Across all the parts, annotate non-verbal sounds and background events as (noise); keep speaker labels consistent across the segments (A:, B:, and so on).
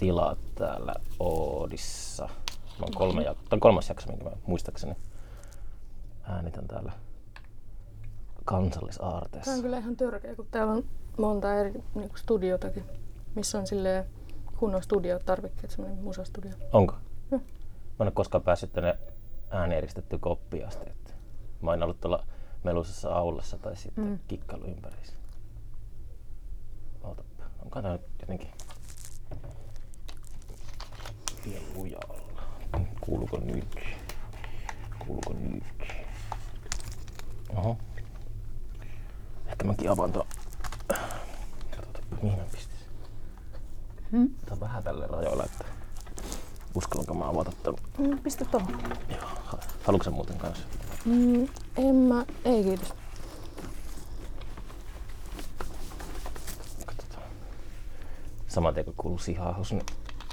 A: tilat täällä Oodissa. Mä oon kolme jak- tai kolmas jakso, minkä mä muistaakseni äänitän täällä
B: Tämä
A: kansallisaarteessa.
B: on kyllä ihan törkeä, kun täällä on monta eri niin studiotakin, missä on silleen kunnon studiotarvikkeet, semmoinen musastudio.
A: Onko?
B: Hmm.
A: Mä en ole koskaan päässyt tänne äänieristetty koppiin asti. Että mä oon ollut tuolla melusassa aulassa tai sitten
B: Mm.
A: kikkailu ympäriinsä. Ootappa. Onko nyt jotenkin liian lujalla? Kuuluuko nyt? Kuuluuko nyt? Oho. Ehkä mäkin avaan tuon. Katsotaanpa mihin mä pistäisin.
B: Hmm?
A: Tää on vähän tälle rajoilla, että uskallanko mä avata ton.
B: Mm, pistä tuohon.
A: Joo. Haluatko sä muuten kanssa?
B: Mm, en mä, ei kiitos.
A: Katsotaan. Saman tien kun kuuluu sihahus, niin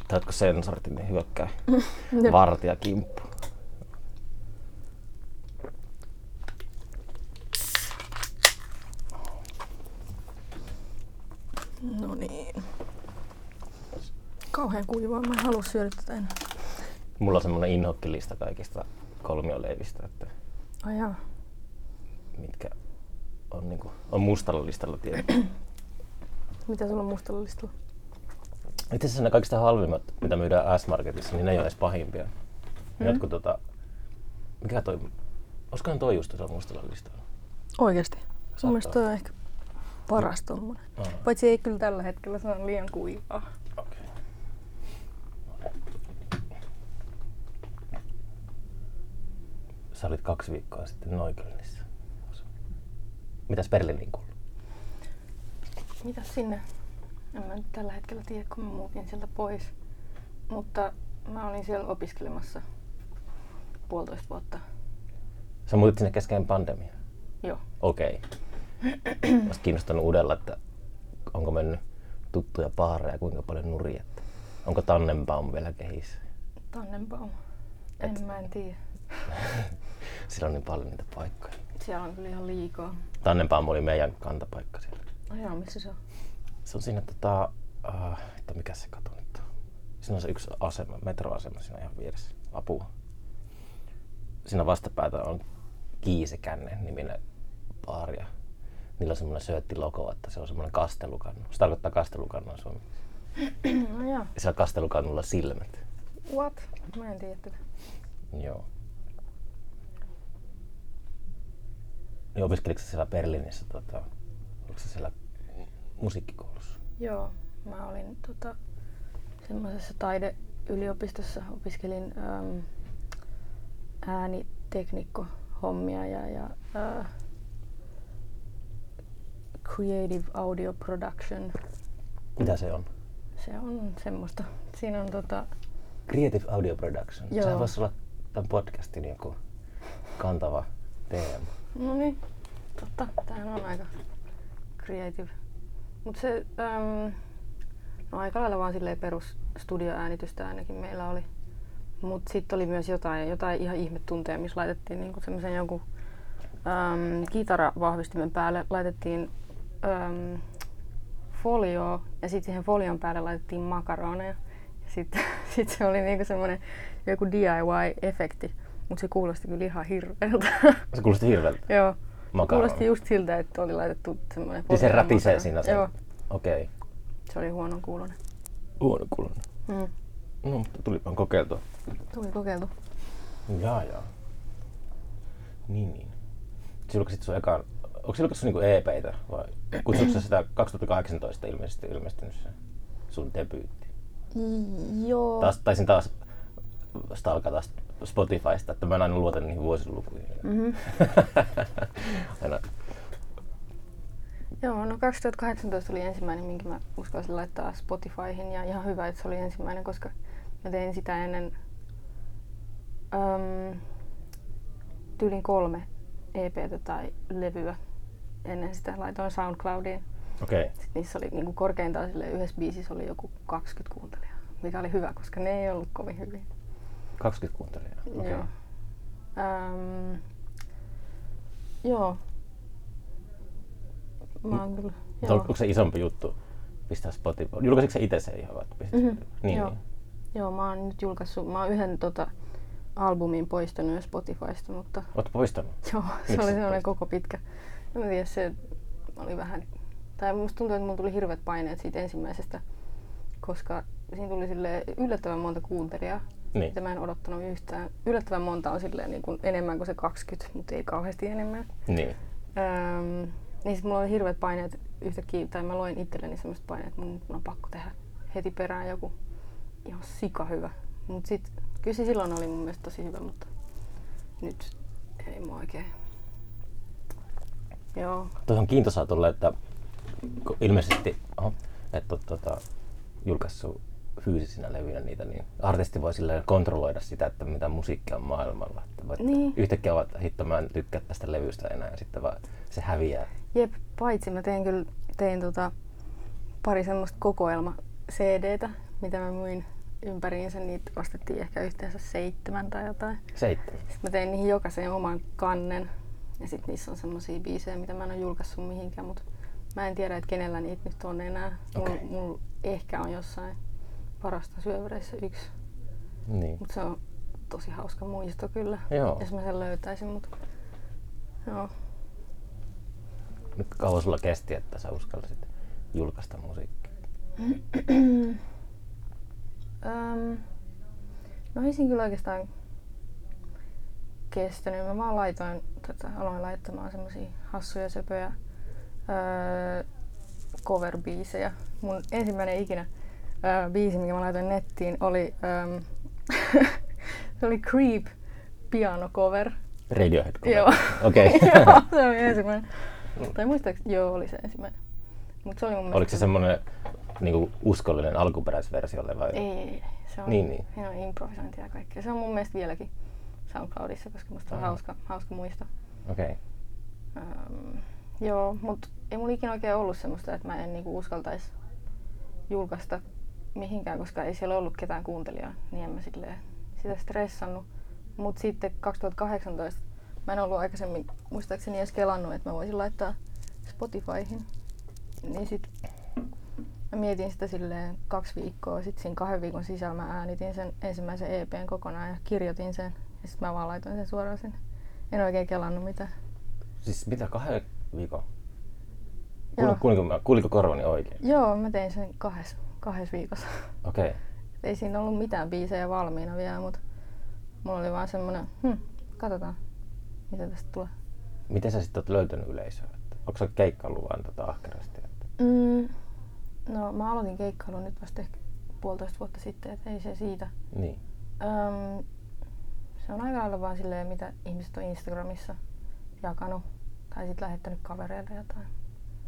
A: taitko sensorit, niin hyökkää (laughs) vartija kimppu.
B: No niin. Kauhean kuivaa, mä en halua syödä tätä enää.
A: Mulla on semmonen inhokkilista kaikista kolmioleivistä, että
B: Ai jaa.
A: mitkä on, niinku, on mustalla listalla tiedä.
B: Mitä sulla on mustalla listalla?
A: Itse asiassa ne kaikista halvimmat, mitä myydään S-Marketissa, niin ne ei ole edes pahimpia. Mm. Jotkut tota, mikä toi, olisikohan toi just tuossa mustalla listalla?
B: Oikeesti. Mun mielestä toi on ehkä paras tommonen.
A: Aa,
B: Paitsi ei kyllä tällä hetkellä, se on liian kuivaa.
A: okei. Sä olit kaksi viikkoa sitten Neuköllnissä. Mitäs Berliiniin kuuluu?
B: Mitä sinne? En mä nyt tällä hetkellä tiedä, kun mä muutin sieltä pois. Mutta mä olin siellä opiskelemassa puolitoista vuotta.
A: Sä muutit sinne kesken pandemia.
B: Joo.
A: Okei. Olisi kiinnostanut uudella, että onko mennyt tuttuja baareja, kuinka paljon nurjetta. Onko Tannenbaum vielä kehissä?
B: Tannenbaum. En mä en tiedä. (laughs)
A: Sillä on niin paljon niitä paikkoja.
B: Siellä on kyllä ihan liikaa.
A: Tannenbaum oli meidän kantapaikka siellä.
B: Ajaa, missä se on?
A: Se on siinä tota, uh, että mikä se katu nyt on? Siinä on se yksi asema, metroasema siinä ihan vieressä. Apua. Siinä vastapäätä on Kiisekänne niminen baari ja niillä on semmoinen söötti-logo, että se on semmoinen kastelukannu. Se tarkoittaa kastelukannua suomeksi.
B: No joo.
A: Ja siellä on kastelukannulla silmät.
B: What? Mä en tiedä tätä.
A: Joo. Niin opiskelitko sä siellä Berliinissä, tota, oliko sä siellä musiikkikoulussa?
B: Joo, mä olin tota, semmoisessa taideyliopistossa, opiskelin äm, ääniteknikko-hommia ja, ja ää, creative audio production.
A: Mitä se on?
B: Se on semmoista. Siinä on tota,
A: Creative Audio Production.
B: Joo.
A: Sehän voisi olla tämän podcastin joku kantava teema.
B: no niin, totta, tämähän on aika creative. Mutta se, äm, no aika lailla vaan silleen perus studioäänitystä ainakin meillä oli. Mutta sitten oli myös jotain, jotain ihan ihmetunteja, missä laitettiin niinku semmoisen jonkun äm, kitaravahvistimen päälle laitettiin äm, folioa ja sitten siihen folion päälle laitettiin makaroneja. Ja sitten (laughs) sit se oli niinku semmoinen joku DIY-efekti, mutta se kuulosti kyllä ihan hirveältä.
A: Se kuulosti hirveältä. (laughs)
B: Joo.
A: Makaroni.
B: Kuulosti just siltä, että oli laitettu semmoinen
A: Niin se rätisee siinä sen.
B: Joo,
A: Okei. Okay.
B: se oli huonon kuulonen.
A: Huono kuulonen.
B: Mm.
A: No, mutta tulipahan kokeiltua.
B: Tuli kokeiltu.
A: Jaa, jaa. Niin, niin. Sä julkaisit sun ekaan, onko se julkaissut niinku EPitä vai kutsuuko sä sitä 2018 ilmeisesti ilmestynyt se sun debyytti?
B: Joo.
A: Taas, taisin taas stalkata Spotifysta, että mä en aina luota niihin vuosilukuihin.
B: Mm-hmm. (laughs)
A: aina,
B: Joo, no 2018 oli ensimmäinen, minkä mä uskalsin laittaa Spotifyhin ja ihan hyvä, että se oli ensimmäinen, koska mä tein sitä ennen äm, tyylin kolme EPtä tai levyä. Ennen sitä laitoin SoundCloudiin.
A: okei. Okay.
B: Sitten niissä oli niinku korkeintaan sille yhdessä biisissä oli joku 20 kuuntelijaa, mikä oli hyvä, koska ne ei ollut kovin hyviä.
A: 20 kuuntelijaa. Okei.
B: Joo. Ähm, joo. Mä oon kyllä, joo.
A: on- Onko se isompi juttu pistää Spotify. Julkaisitko sä itse sen ihan? Pistit
B: Mhm,
A: Spotify? Niin,
B: joo.
A: niin.
B: Joo, mä oon nyt julkaissut, mä oon yhden tota, albumin poistanut jo Spotifysta, mutta
A: Oot poistanut?
B: joo, se
A: Miksi
B: oli sellainen koko pitkä. En mä tiedä, se oli vähän, tai musta tuntuu, että mulla tuli hirveät paineet siitä ensimmäisestä, koska siinä tuli sille yllättävän monta kuuntelijaa,
A: Niin.
B: mitä mä en odottanut yhtään. Yllättävän monta on silleen niin kuin enemmän kuin se 20, mutta ei kauheasti enemmän.
A: Niin.
B: Öm, niin sit mulla oli hirveät paineet yhtäkkiä, tai mä loin itselleni semmoista paineet, että mun, mun on pakko tehdä heti perään joku ihan sika hyvä. Mut sit, kyllä se silloin oli mun mielestä tosi hyvä, mutta nyt ei mua oikein. Joo,
A: Tuossa on kiintoisaa tulla, että ilmeisesti, oho, että tota, julkaissut fyysisinä levyinä niitä, niin artisti voi silleen kontrolloida sitä, että mitä musiikkia on maailmalla. Että voit
B: Niin.
A: Yhtäkkiä ovat, hitto mä en tykkää tästä levystä enää ja sitten vaan se häviää.
B: jep, paitsi mä tein kyllä tein tota pari semmoista kokoelma CDtä, mitä mä myin ympäriinsä. Niitä ostettiin ehkä yhteensä seitsemän tai jotain.
A: Seitsemän.
B: Sitten mä tein niihin jokaiseen oman kannen. Ja sitten niissä on semmosia biisejä, mitä mä en ole julkaissut mihinkään, mutta mä en tiedä, että kenellä niitä nyt on enää. Mulla
A: Okei.
B: mul ehkä on jossain parasta syövereissä yksi,
A: Niin.
B: mutta se on tosi hauska muisto kyllä,
A: Joo.
B: jos mä sen löytäisin. Mutta joo.
A: Nyt kauan sulla kesti, että sä uskallisit julkaista musiikkia?
B: Öm, no ei siinä kyllä oikeastaan kestänyt. Mä vaan laitoin, tota, aloin laittamaan semmosia hassuja söpöjä öö, cover-biisejä. Mun ensimmäinen ikinä öö, biisi, minkä mä laitoin nettiin, oli, öö, (laughs) se oli Creep piano cover.
A: Radiohead
B: Joo.
A: Okei. (laughs)
B: Joo, (laughs) se oli ensimmäinen. Tai muistaakseni, joo, oli se ensimmäinen. Mut se oli mun mielestä...
A: Oliko se semmoinen niinku uskollinen alkuperäisversiolle vai?
B: Ei, ei, ei. Se on,
A: Niin, niin.
B: Siinä on improvisointia ja kaikkea. Se on mun mielestä vieläkin SoundCloudissa, koska musta se on
A: Aha.
B: hauska, hauska muisto.
A: Okei. Okay.
B: Ähm, joo, mutta ei mulla ikinä oikein ollut semmoista, että mä en niinku uskaltaisi julkaista mihinkään, koska ei siellä ollut ketään kuuntelijaa, niin en mä silleen sitä stressannut. Mutta sitten 2018 mä en ollut aikaisemmin muistaakseni edes kelannut, että mä voisin laittaa Spotifyhin. Niin sit mä mietin sitä silleen kaksi viikkoa. Sitten siinä kahden viikon sisällä mä äänitin sen ensimmäisen EPn kokonaan ja kirjoitin sen. Ja sitten mä vaan laitoin sen suoraan sinne. En oikein kelannut mitään.
A: Siis mitä kahden viikon? Kuuliko, mä- kuuliko korvani oikein?
B: Joo, mä tein sen kahdessa, kahdessa viikossa.
A: Okei. Okay.
B: Ei siinä ollut mitään biisejä valmiina vielä, mutta mulla oli vaan semmonen, hm, katsotaan, mitä tästä tulee.
A: Miten sä sitten oot löytänyt yleisöä? Onko sä keikkaillut vaan tota ahkerasti?
B: Mm, no mä aloitin keikkailun nyt vasta ehkä puolitoista vuotta sitten, että ei se siitä.
A: Niin.
B: Öm, se on aika lailla vaan silleen, mitä ihmiset on Instagramissa jakanut tai sitten lähettänyt kavereille jotain.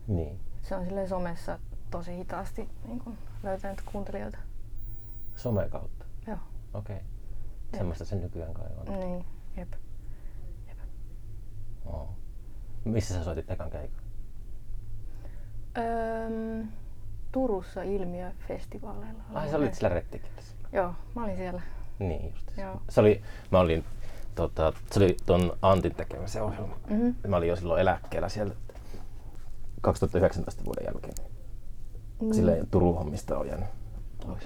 A: Niin.
B: Se on silleen somessa tosi hitaasti niin kun löytänyt kuuntelijoita.
A: Some kautta?
B: Joo.
A: Okei. Okay. Semmoista se nykyään kai on.
B: Niin, jep.
A: Oo. Missä sä soitit ekan keikan?
B: Öm, Turussa ilmiöfestivaaleilla.
A: Ai sä olit sillä rettikillä.
B: Joo, mä olin siellä.
A: Niin just.
B: Joo.
A: Se oli, mä olin, tota, se oli ton Antin tekemä se ohjelma.
B: Mhm.
A: Mä olin jo silloin eläkkeellä sieltä 2019 vuoden jälkeen.
B: Mm.
A: Silleen Turun hommista on jäänyt pois.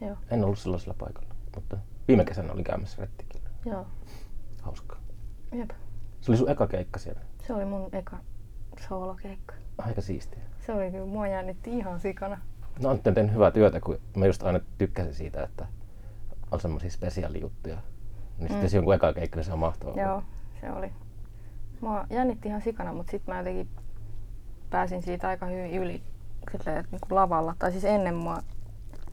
B: Joo,
A: En ollut silloin sillä paikalla, mutta viime kesänä olin käymässä rettikillä.
B: joo.
A: Hauskaa.
B: Jep.
A: Se oli sun eka keikka siellä.
B: Se oli mun eka soolokeikka.
A: Aika siistiä.
B: Se oli kyllä, mua jännitti ihan sikana.
A: No Antti on tehnyt hyvää työtä, kun mä just aina tykkäsin siitä, että on semmoisia spesiaalijuttuja. Niin sitten
B: Mm.
A: se jonkun eka keikka, niin se on mahtavaa.
B: Joo, se oli. Mua jännitti ihan sikana, mutta sitten mä jotenkin pääsin siitä aika hyvin yli silleen, että niin lavalla. Tai siis ennen mua,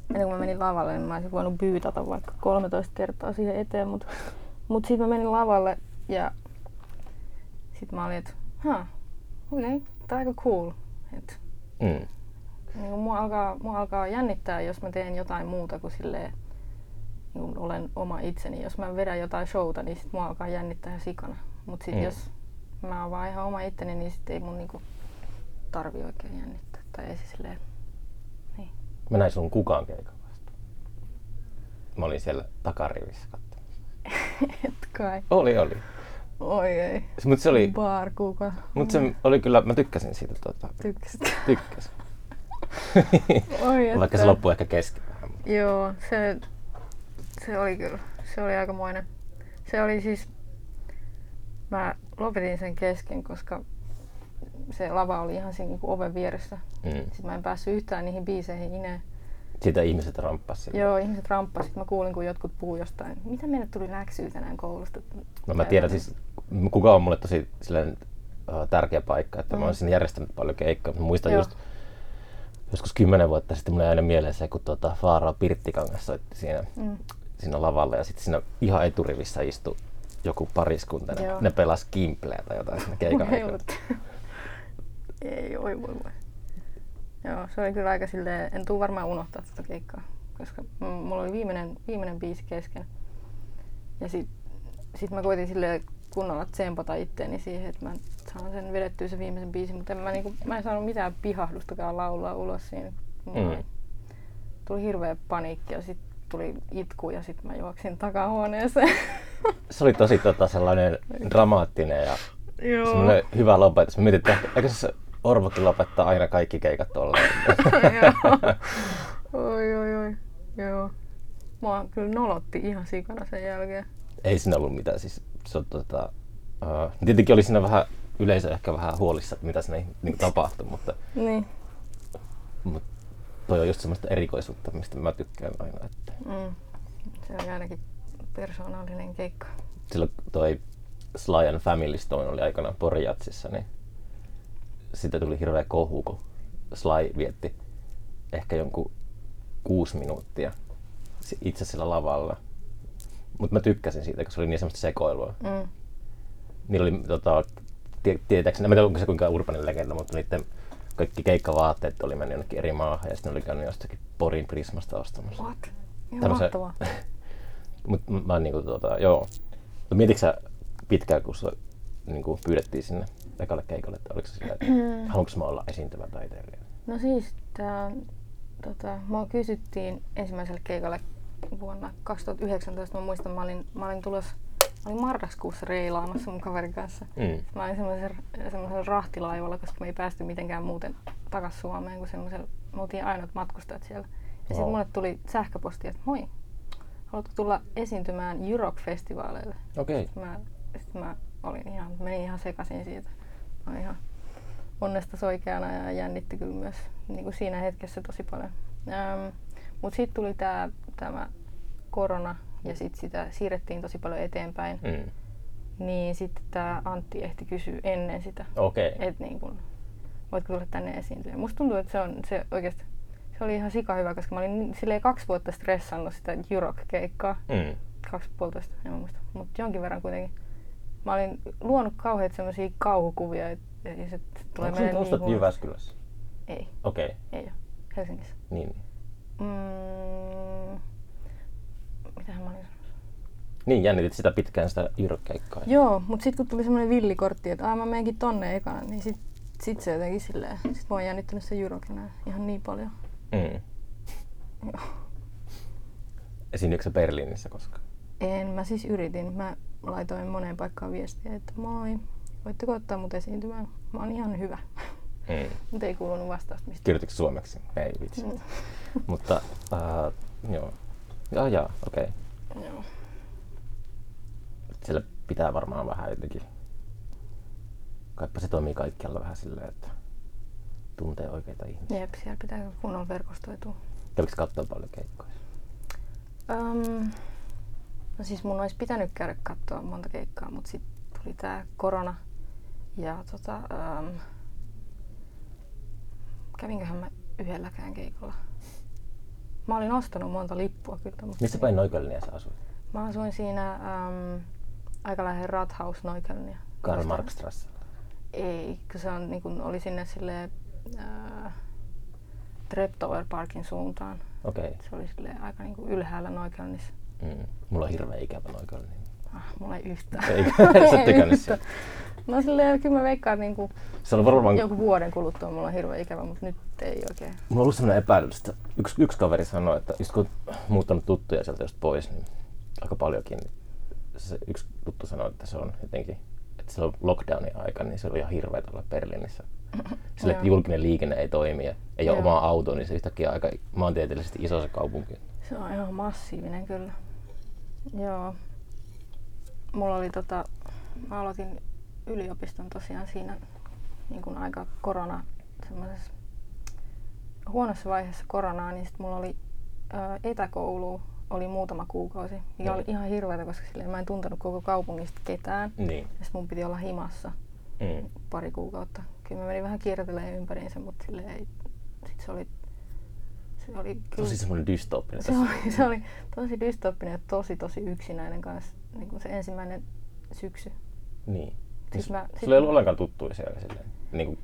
B: ennen kuin mä menin lavalle, niin mä olisin voinut byytata vaikka 13 kertaa siihen eteen. Mutta mut sitten mä menin lavalle ja sitten mä olin, että okei, okay, tää on aika cool. Et,
A: Mm.
B: niin kuin mua, alkaa, mua alkaa jännittää, jos mä teen jotain muuta kuin silleen, niin kuin olen oma itseni. Jos mä vedän jotain showta, niin sit mua alkaa jännittää ihan sikana. Mutta sitten
A: Mm.
B: jos mä oon vaan ihan oma itteni, niin sitten ei mun niinku tarvi oikein jännittää. Tai ei se silleen, niin.
A: Mä näin sun kukaan keikan vasta. Mä olin siellä takarivissä katsomassa. (laughs)
B: Et kai.
A: Oli, oli.
B: Oi ei.
A: Mutta se oli,
B: Bar kuka.
A: mut se oli kyllä, mä tykkäsin siitä, tota,
B: Tykkäsit. (laughs)
A: tykkäsin. (laughs)
B: Oi,
A: Vaikka se
B: että-
A: loppui ehkä kesken vähän.
B: Joo, se, se oli kyllä. Se oli aikamoinen. Se oli siis... Mä lopetin sen kesken, koska se lava oli ihan siinä niinku oven vieressä.
A: Mm.
B: Sitten mä en päässyt yhtään niihin biiseihin ineen.
A: Sitä ihmiset ramppasi sinne.
B: Joo, ihmiset ramppasit. Mä kuulin, kun jotkut puhuu jostain. Mitä meille tuli läksyä tänään koulusta?
A: No mä tiedän siis, kuka on mulle tosi silleen, uh, tärkeä paikka, että mm. mä oon siinä järjestänyt paljon keikkaa. Mä muistan
B: Joo.
A: just joskus kymmenen vuotta sitten mulle aina mieleen se, kun tuota Faaraa Pirttikangas soitti siinä,
B: Mm.
A: siinä lavalla ja sitten siinä ihan eturivissä istui joku pariskunta. Ne,
B: Joo.
A: ne pelas kimpleä tai jotain siinä keikan aikana.
B: Ei, oi voi voi. Joo, se oli kyllä aika silleen, en tuu varmaan unohtaa tätä keikkaa, koska mulla oli viimeinen, viimeinen biisi kesken. Ja sit, sit mä koitin silleen kunnolla tsempata itteeni siihen, että mä saan sen vedettyä se viimeisen biisin, mutta en mä, niinku, mä en saanut mitään pihahdustakaan laulaa ulos siinä.
A: Mm.
B: Tuli hirveä paniikki ja sitten tuli itku ja sitten mä juoksin takahuoneeseen. (laughs)
A: Se oli tosi tota, sellainen dramaattinen ja
B: Joo.
A: hyvä lopetus. Mä mietin, että eikö se Orvokin lopettaa aina kaikki keikat. (laughs)
B: Joo. oi, oi, oi. Joo. Mua kyllä nolotti ihan sikana sen jälkeen.
A: ei siinä ollut mitään. Siis, se on, tota, uh, tietenkin oli siinä vähän yleisö ehkä vähän huolissa, että mitä siinä niin tapahtui, mutta,
B: Niin.
A: mutta toi on just semmoista erikoisuutta, mistä mä tykkään aina. Että
B: Mm. Se oli ainakin persoonallinen keikka.
A: silloin toi Sly and Family Stone oli aikanaan Porijatsissa, niin siitä tuli hirveä kohu, kun Sly vietti ehkä jonkun kuusi minuuttia itse sillä lavalla. Mutta mä tykkäsin siitä, koska se oli niin semmoista sekoilua.
B: Mm.
A: niillä oli tota, tie, tietääkseni, en tiedä onko se kuinka urbanin legenda, mutta niiden kaikki keikkavaatteet oli mennyt jonnekin eri maahan ja sitten oli käynyt jostakin Porin Prismasta ostamassa.
B: What? Ihan
A: Tämmösen-
B: mahtavaa. (laughs)
A: Mut mä niinku tota, joo. No mietitkö sä pitkään, kun sua niinku pyydettiin sinne ekalle keikalle, että oliko se sillä, että haluanko mä olla esiintyvä taiteilija?
B: No siis, tää, tota, mua kysyttiin ensimmäiselle keikalle vuonna 2019. Mä muistan, mä olin, mä olin tulos, mä olin marraskuussa reilaamassa mun kaverin kanssa.
A: Mm.
B: Mä olin semmoisella, semmoisella rahtilaivalla, koska me ei päästy mitenkään muuten takas Suomeen, kun semmoisella, me oltiin ainoat matkustajat siellä. Ja sitten mulle tuli sähköposti, että moi, haluatko tulla esiintymään Jurok-festivaaleille?
A: Okei.
B: Sitten mä, sit mä olin ihan, menin ihan sekaisin siitä. Ihan onnesta soikeana ja jännitti kyllä myös niin kuin siinä hetkessä tosi paljon. Ähm, Mutta sitten tuli tää, tämä korona ja sitten sitä siirrettiin tosi paljon eteenpäin.
A: Mm.
B: Niin sitten tämä Antti ehti kysyä ennen sitä,
A: Okei.
B: että niin kun, voitko tulla tänne esiintyä. Musta tuntuu, että se, on, se oikeasti se oli ihan sika hyvä, koska mä olin silleen kaksi vuotta stressannut sitä Jurok-keikkaa.
A: Mm.
B: Kaksi puolitoista, en muista. Mutta jonkin verran kuitenkin. Mä olin luonut kauheat semmosia kauhukuvia, et, ja se tulee
A: Onko
B: meille
A: ostat
B: niin
A: Jyväskylässä?
B: Ei,
A: Okei,
B: ei ole. Helsingissä.
A: niin. niin.
B: Mm, mitähän mä olin sanomassa?
A: Niin, jännitit sitä pitkään sitä Jyrkkeikkaa.
B: Joo, mutta sitten kun tuli semmoinen villikortti, että mä menenkin tonne ekana, niin sit, sit se jotenkin silleen, sit mä oon jännittänyt se Jurokina ihan niin paljon.
A: Mm.
B: Joo.
A: Esiintyykö sä Berliinissä koskaan?
B: En, mä siis yritin. Mä laitoin moneen paikkaan viestiä, että moi, voitteko ottaa mut esiintymään? Mä oon ihan hyvä.
A: Mm. (laughs)
B: Mutta ei kuulunut vastausta mistä.
A: Kirjoititko suomeksi? Ei vitsi.
B: Mm. (laughs)
A: Mutta, äh, joo. Jaa, jaa, okei. Okay.
B: Joo.
A: Sillä pitää varmaan vähän jotenkin... Kaipa se toimii kaikkialla vähän silleen, että tuntee oikeita ihmisiä.
B: Jep, siellä pitää kunnolla verkostoitua.
A: Kävikö katsoa paljon keikkoja?
B: Um, no siis mun olisi pitänyt käydä katsoa monta keikkaa, mutta sitten tuli tää korona. Ja tota, um, kävinköhän mä yhdelläkään keikalla. Mä olin ostanut monta lippua kyllä. Mutta
A: Missä päin Noikölliniä sä asuit?
B: Mä asuin siinä um, aika lähellä Rathaus Neuköllnia.
A: Karl Marx
B: Ei, kun se on, niin kun oli sinne sille äh, Treptower Parkin suuntaan.
A: Okei. Okay.
B: Se oli sille aika niin kuin ylhäällä Neuköllnissä.
A: Mm. Mulla on hirveä ikävä Noikölliniä.
B: Ah, mulla ei yhtään.
A: Eikö? (laughs) Sä tykännyt siitä?
B: No silleen, kyllä mä veikkaan, että niinku
A: Se on varmaan...
B: joku vuoden kuluttua mulla on hirveän ikävä, mutta nyt ei oikein.
A: Mulla on ollut sellainen epäilys, että yksi, yksi kaveri sanoi, että just kun on muuttanut tuttuja sieltä just pois, niin aika paljonkin, niin se yksi tuttu sanoi, että se on jotenkin, että silloin lockdownin aika, niin se oli ihan hirveä olla Berliinissä. (laughs) Sille, että julkinen liikenne ei toimi ja ei ole omaa autoa, niin se yhtäkkiä aika maantieteellisesti iso se kaupunki.
B: Se on ihan massiivinen kyllä. Joo. Mulla oli tota, mä aloitin yliopiston tosiaan siinä niin kuin aika korona, semmoisessa huonossa vaiheessa koronaa, niin sit mulla oli ö, etäkoulu oli muutama kuukausi, mikä oli
A: Mm.
B: ihan hirveätä, koska silleen mä en tuntenut koko kaupungista ketään.
A: Niin.
B: Ja sit mun piti olla himassa
A: Mm.
B: pari kuukautta. Kyllä mä menin vähän kiertelemään ympäriinsä, mutta silleen ei, sit se oli, se oli kyllä,
A: Tosi semmoinen dystooppinen
B: se
A: tässä.
B: oli, se oli tosi dystooppinen ja tosi tosi yksinäinen kanssa, niin kuin se ensimmäinen syksy.
A: Niin.
B: Siis mä-
A: Sulla
B: sit-
A: ei ollut ollenkaan tuttuja siellä silleen. Niin kuin,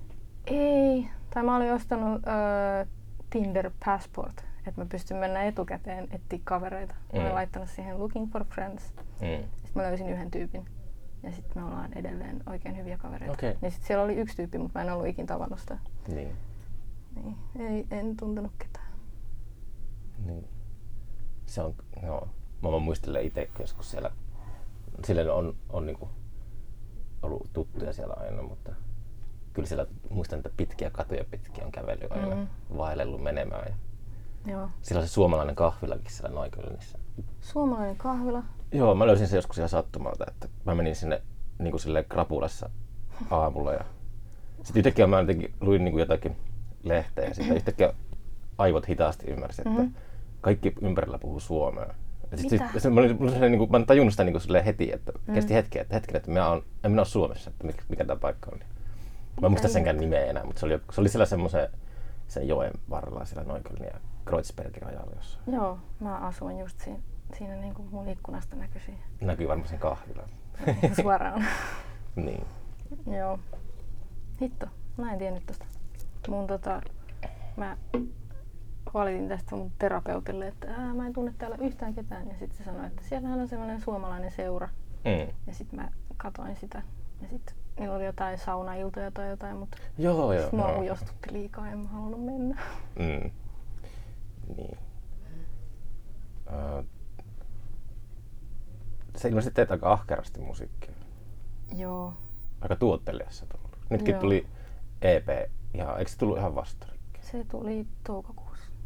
B: Ei, tai mä olin ostanut öö, Tinder Passport, että mä pystyn mennä etukäteen etsiä kavereita. Mä olin
A: Mm.
B: laittanut siihen Looking for Friends.
A: mm.
B: Sitten mä löysin yhden tyypin. Ja sitten me ollaan edelleen oikein hyviä kavereita.
A: Okei.
B: Ja sitten siellä oli yksi tyyppi, mutta mä en ollut ikin tavannut sitä.
A: Niin.
B: Niin, ei, en tuntenut ketään.
A: Niin. Se on, no, mä vaan muistelen itse joskus siellä, silleen on, on niinku ollut tuttuja siellä aina, mutta kyllä siellä muistan, että pitkiä katuja pitkiä on kävellyt aina,
B: Mm.
A: mm. vaellellut menemään. Ja
B: Joo.
A: siellä on se suomalainen kahvilakin siellä Noikölnissä.
B: Suomalainen kahvila.
A: Joo, mä löysin sen joskus ihan sattumalta, että mä menin sinne niin kuin silleen krapulassa aamulla ja sitten yhtäkkiä mä jotenkin luin niin kuin jotakin lehteä ja sitten yhtäkkiä aivot hitaasti ymmärsi, että
B: Mhm.
A: kaikki ympärillä puhuu suomea. Ja sit,
B: Mitä?
A: sit, mä, olin, mulla oli sellainen, niin kuin, mä en tajunnut sitä niin kuin heti, että
B: Mm.
A: kesti hetki, että hetken, että minä on, en minä ole Suomessa, että mikä, mikä tämä paikka on. Mä en muista senkään nimeä enää, mutta se oli, se oli siellä semmoisen sen joen varrella siellä Noikölnin ja Kreuzbergin rajalla jossain.
B: Joo, mä asuin just siinä, siinä niin kuin mun ikkunasta näkyi siihen
A: Näkyy varmaan sen kahvilan. (laughs)
B: suoraan. (laughs)
A: niin.
B: Joo. Hitto, mä en tiennyt tosta. Mun tota, mä valitin tästä mun terapeutille, että Ää, mä en tunne täällä yhtään ketään. Ja sitten se sanoi, että siellähän on semmoinen suomalainen seura.
A: Mm.
B: Ja sitten mä katoin sitä. Ja sitten niillä oli jotain saunailtoja tai jotain, mutta
A: Joo, joo.
B: mua
A: joo.
B: ujostutti liikaa, en mä halunnut mennä.
A: Mm. Niin. Öö, sä ilmeisesti teet aika ahkerasti musiikkia.
B: Joo.
A: Aika tuottelijassa tullut. Nytkin
B: Joo.
A: tuli EP. Ja eikö se tullut ihan vasta?
B: Se tuli toukokuussa.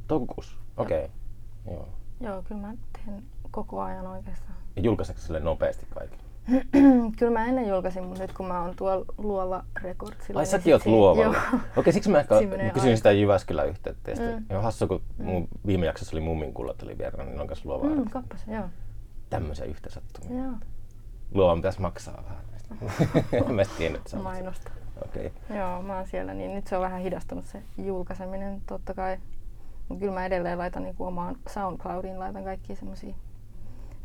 A: Toukokuussa? Okei. Okay. Joo.
B: Joo, kyllä mä teen koko ajan oikeastaan.
A: Ja julkaiseeko sille nopeasti kaikki? (clears throat)
B: kyllä mä ennen julkaisin, mutta nyt kun mä oon tuolla Luova Recordsilla.
A: Ai
B: niin
A: säkin oot luovalla.
B: Joo.
A: Okei, siksi mä ehkä mä kysyin
B: aika.
A: sitä Jyväskylän yhteyttä.
B: Mm.
A: joo, hassu, kun mun viime jaksossa oli Mummin kullat oli vieraana, niin on kanssa luova
B: Mm,
A: mm.
B: kappas, joo.
A: Tämmöisiä yhteensattumia.
B: joo.
A: Luovan pitäisi maksaa vähän. (laughs) en mä edes tiennyt, että.
B: Mainosta.
A: Okei.
B: Joo, mä oon siellä, niin nyt se on vähän hidastunut se julkaiseminen totta kai. Mutta kyllä mä edelleen laitan niinku omaan SoundCloudiin, laitan kaikkia semmosia.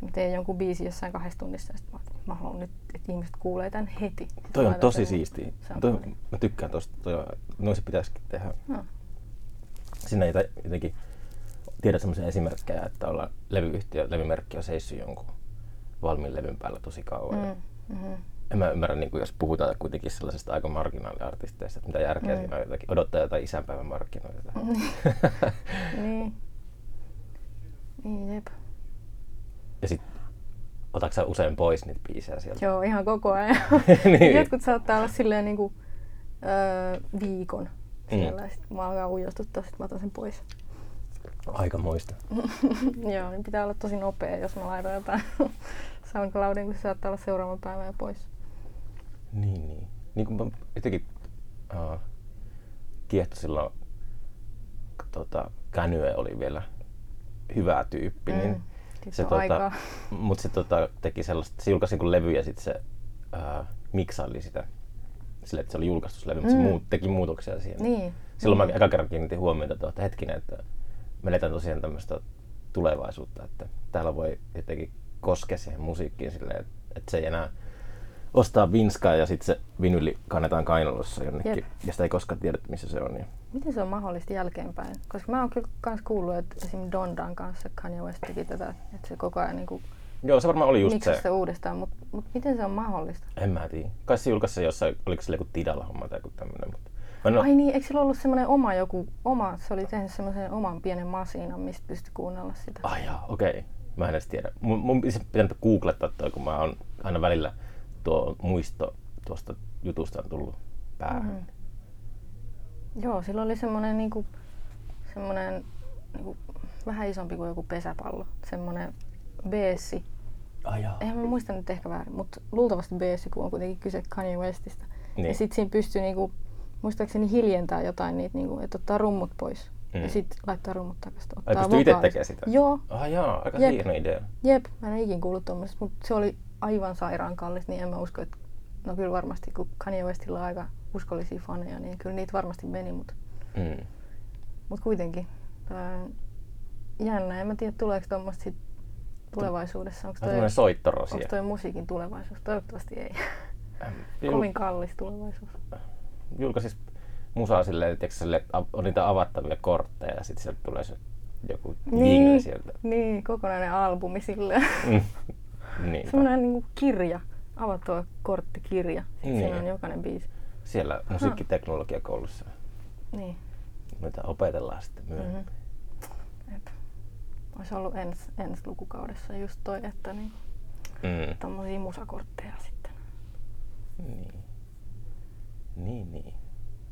B: Mä teen jonkun biisin jossain kahdessa tunnissa ja mä, mä haluan nyt, että ihmiset kuulee tän heti. Sit
A: Toi on tosi siistiä. Toi, mä tykkään tosta. Toi, noin se pitäisikin tehdä.
B: No.
A: Sinne ei jotenkin tiedä semmoisia esimerkkejä, että ollaan levyyhtiö, levymerkki on seissyt jonkun valmiin levyn päällä tosi kauan. Mm.
B: Mm, mm
A: En mä ymmärrä, niin jos puhutaan kuitenkin sellaisesta aika marginaaliartisteista, että mitä järkeä
B: Mm.
A: siinä on jotakin, odottaa jotain isänpäivän markkinoita. (laughs)
B: niin. (laughs) Niin, jep.
A: ja sit otatko sä usein pois niitä biisejä sieltä?
B: Joo, ihan koko ajan. (laughs)
A: Niin.
B: Jotkut saattaa olla silleen niinku, öö, viikon siellä. Mm. Sitten mä alkaa ujostuttaa, sit mä otan sen pois.
A: Aika moista.
B: Joo, niin pitää olla tosi nopea, jos mä laitan jotain SoundCloudin, kun se saattaa olla seuraavan päivän jo pois.
A: Niin, niin. Niin kuin mä jotenkin uh, kiehto silloin, kun tota, Känye oli vielä hyvä tyyppi, mm. niin se, tota, (laughs) mut se tota, teki sellaista, se julkaisi niin levy ja sitten se uh, miksaili sitä sille, että se oli julkaistu se levy, mutta
B: Mm.
A: se muut, teki muutoksia siihen.
B: Niin.
A: Silloin
B: niin.
A: mä eka kerran kiinnitin huomiota tuohon, että hetkinen, että me eletään tosiaan tämmöistä tulevaisuutta, että täällä voi jotenkin koskea siihen musiikkiin silleen, että, että se ei enää ostaa vinskaa ja sitten se vinyli kannetaan kainalossa jonnekin
B: Jep.
A: ja sitä ei koskaan tiedä, missä se on. Niin.
B: Miten se on mahdollista jälkeenpäin? Koska mä oon kyllä kans kuullut, että esim. Dondan kanssa Kanye West teki tätä, että se koko ajan niinku
A: Joo, se varmaan oli just se.
B: sitä uudestaan, mutta mut miten se on mahdollista?
A: En mä tiedä. Kai se julkaisi se jossain, oliko se joku Tidalla homma tai joku tämmönen. Mutta oo-
B: Ai niin, eikö sillä ollut semmoinen oma joku, oma, se oli tehnyt semmoisen oman pienen masiinan, mistä pystyi kuunnella sitä.
A: Ai jaa, okei. Mä en edes tiedä. Mun, mun pitänyt googlettaa toi, kun mä oon aina välillä tuo muisto tuosta jutusta on tullut päähän.
B: Mhm. Joo, sillä oli semmoinen niinku, semmoinen niinku, vähän isompi kuin joku pesäpallo. Semmoinen beessi.
A: Ai jaa.
B: Eihän mä muista nyt ehkä väärin, mutta luultavasti beessi, kun on kuitenkin kyse Kanye Westistä.
A: Niin.
B: Ja sitten siinä pystyy niinku, muistaakseni hiljentää jotain niitä, niinku, että ottaa rummut pois.
A: Mm.
B: Ja sitten laittaa rummut takaisin.
A: Ai
B: Ottaa
A: pystyy itse tekemään sitä?
B: Joo,
A: Ah jaa, aika
B: Jep.
A: hieno idea.
B: jep. Mä en ole ikin kuullut tuommoisesta, mutta se oli aivan sairaan kallis, niin en mä usko, että no kyllä varmasti, kun Kanye Westillä on aika uskollisia faneja, niin kyllä niitä varmasti meni, mutta
A: Mm.
B: mut kuitenkin. Jännä, en mä tiedä tuleeko tuommoista sit tulevaisuudessa. Onko toi,
A: soittorosia.
B: onko toi musiikin tulevaisuus? Toivottavasti ei. (laughs)
A: Jul-
B: Kovin kallis tulevaisuus.
A: julkaisis musaa silleen, että sille, on niitä avattavia kortteja ja sitten sieltä tulee se joku jingle sieltä.
B: niin, kokonainen albumi silleen.
A: Mm. (laughs) niin.
B: Semmoinen niinku kirja, avattua korttikirja. Sitten
A: Niin.
B: siinä on jokainen biisi.
A: Siellä musiikkiteknologiakoulussa
B: Niin.
A: mitä opetellaan sitten myöhemmin.
B: Mm-hmm. Olisi ollut ens, ensi lukukaudessa just toi, että niin,
A: Mm.
B: tommosia musakortteja sitten.
A: Niin. Niin, niin.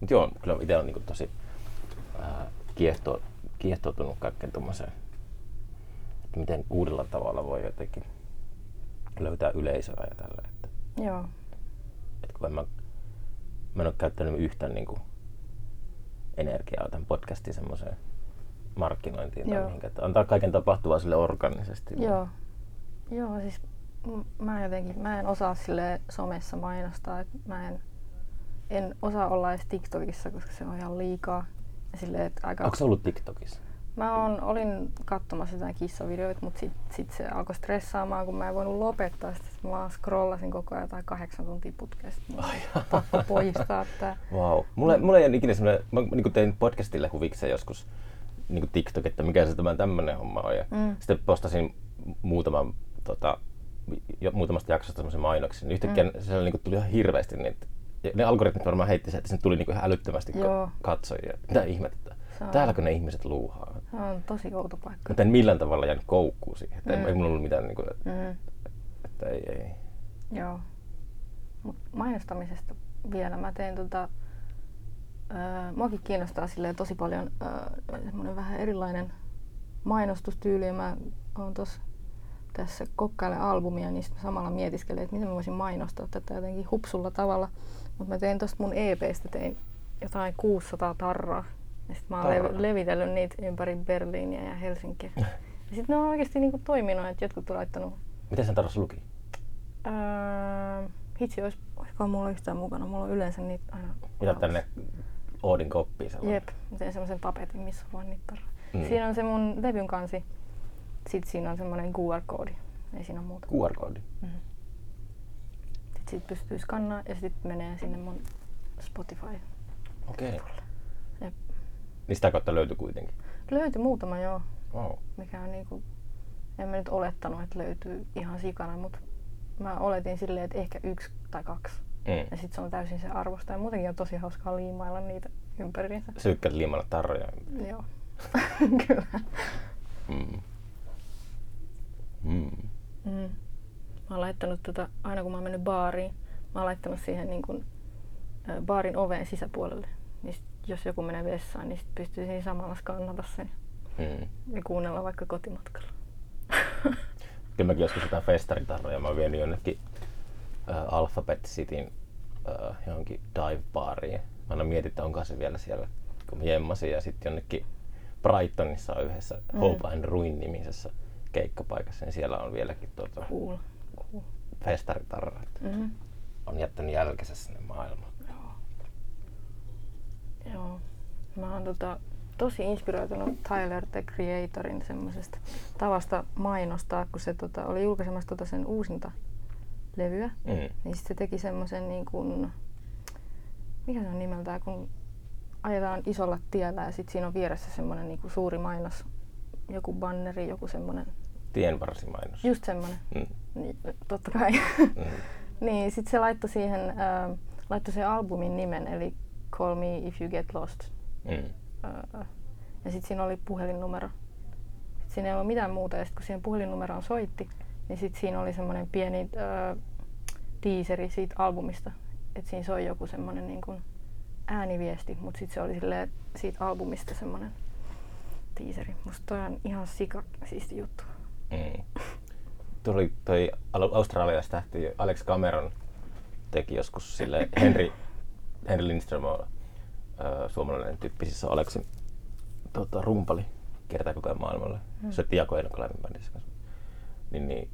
A: Mut joo, kyllä itse on niinku tosi ää, kiehto, kiehtoutunut kaikkeen tommoseen, että miten uudella tavalla voi jotenkin löytää yleisöä ja tällä. Että,
B: Joo.
A: että kun en mä, mä en ole käyttänyt yhtään niinku energiaa tämän podcastin semmoiseen markkinointiin tai
B: Joo.
A: mihinkään. Että antaa kaiken tapahtua sille organisesti.
B: Joo. Joo, siis mä jotenkin, mä en osaa sille somessa mainostaa, että mä en, en osaa olla edes TikTokissa, koska se on ihan liikaa. Ja silleen, että aika...
A: Onko se ollut TikTokissa?
B: Mä on, olin katsomassa jotain kissavideoita, mutta sitten sit se alkoi stressaamaan, kun mä en voinut lopettaa sitä. Sit Mä vaan scrollasin koko ajan tai kahdeksan tuntia putkesta.
A: Ai
B: oli pakko poistaa tää.
A: Wow. Mulla, mulla ei ole ikinä semmoinen, mä niin tein podcastille huvikseen joskus niin TikTok, että mikä se tämä tämmöinen homma on. Ja
B: Mm.
A: sitten postasin muutaman, tota, jo, muutamasta jaksosta semmoisen mainoksen. Niin yhtäkkiä mm. siellä niin tuli ihan hirveästi niitä. Ja ne algoritmit varmaan heitti sen, että sinne tuli niin ihan älyttömästi
B: Joo.
A: katsojia. Mitä ihmettä?
B: On-
A: Täälläkö ne ihmiset luuhaa?
B: Se on tosi outo paikka.
A: Mutta en millään tavalla jäänyt koukkuun siihen. Että
B: Mm.
A: ei, mulla ollut mitään, niin kuin,
B: Mm.
A: että ei, ei.
B: Joo. Mut mainostamisesta vielä. Mä teen tota... Öö, muakin kiinnostaa silleen tosi paljon öö, semmonen vähän erilainen mainostustyyli. Ja mä oon tossa tässä kokkaile albumia, niin sit mä samalla mietiskelin, että miten mä voisin mainostaa tätä jotenkin hupsulla tavalla. Mutta mä tein tosta mun EPstä tein jotain 600 tarraa. Ja sit mä oon lev- levitellyt niitä ympäri Berliiniä ja Helsinkiä. (laughs) Ja sit ne on oikeesti niinku toiminut, että jotkut on laittanut
A: Miten sen tarvitsisi luki?
B: Öö, hitsi, olisi, olisikohan mulla yhtään mukana. Mulla on yleensä niitä aina
A: Mitä tänne Oodin koppiin sellainen?
B: Jep, mä teen semmoisen papetin, missä on vaan niitä.
A: Mm.
B: Siinä on se mun levyn kansi. Sitten siinä on semmoinen QR-koodi. Ei siinä ole muuta.
A: QR-koodi.
B: Mhm. Sitten siitä pystyy skannaa ja sitten menee sinne mun Spotify.
A: Okei. Okay. Niin sitä kautta löytyi kuitenkin.
B: Löytyi muutama joo,
A: Wow.
B: mikä on niinku, en mä nyt olettanut, että löytyy ihan sikana, mutta mä oletin silleen, että ehkä yksi tai kaksi.
A: Mm.
B: Ja sitten se on täysin se arvosta. Ja muutenkin on tosi hauskaa liimailla niitä ympäriinsä.
A: Syykkäät liimalla tarroja.
B: Joo. (laughs) Kyllä.
A: Mm. Mm.
B: Mm. Mä oon laittanut tota, aina kun mä oon mennyt baariin, mä oon laittanut siihen niin kun, ä, baarin oveen sisäpuolelle. Niin sit, jos joku menee vessaan, niin sit pystyy siinä samalla skannata sen
A: Mm.
B: ja kuunnella vaikka kotimatkalla. (laughs)
A: Kyllä mäkin joskus jotain festaritarroja. Mä vienyt jonnekin äh, Alphabet Cityn äh, johonkin dive-baariin. Mä aina mietin, että onko se vielä siellä, kun mä jemmasin. Ja sitten jonnekin Brightonissa on yhdessä
B: Mm.
A: Hope and Ruin-nimisessä keikkapaikassa, niin siellä on vieläkin tuota,
B: Cool. cool.
A: festaritarra. että
B: Mm-hmm.
A: On jättänyt jälkensä sinne maailmaan.
B: Joo. Joo. Mä oon tota, tosi inspiroitunut Tyler the Creatorin semmoisesta tavasta mainostaa, kun se tota, oli julkaisemassa tota sen uusinta levyä.
A: Mm.
B: Niin sit se teki semmoisen niin kuin, mikä se on nimeltään, kun ajetaan isolla tiellä ja sitten siinä on vieressä semmoinen niin kuin suuri mainos, joku banneri, joku semmoinen,
A: Tienvarsimainos.
B: just semmoinen,
A: Mm.
B: niin, totta kai.
A: Mm. (laughs)
B: niin, sitten se laittoi siihen, äh, laittoi sen albumin nimen, eli Call Me If You Get Lost.
A: Mm.
B: Ja sitten siinä oli puhelinnumero. Sit siinä ei ollut mitään muuta, ja sitten kun siihen puhelinnumeroon soitti, niin sitten siinä oli semmoinen pieni äh, teaseri siitä albumista. Että siinä soi joku semmoinen niin kuin ääniviesti, mutta sitten se oli silleen, siitä albumista semmoinen tiiseri. Musta toi on ihan sika siisti juttu.
A: Mm. Tuli toi Au- australialaista tähti Alex Cameron teki joskus sille Henry, Henry Lindström on ö, suomalainen tyyppi, siis on Alexin tota, rumpali kertaa koko ajan maailmalle. Mm. Soitti Jako Enokolaimen bändissä kanssa. Niin, niin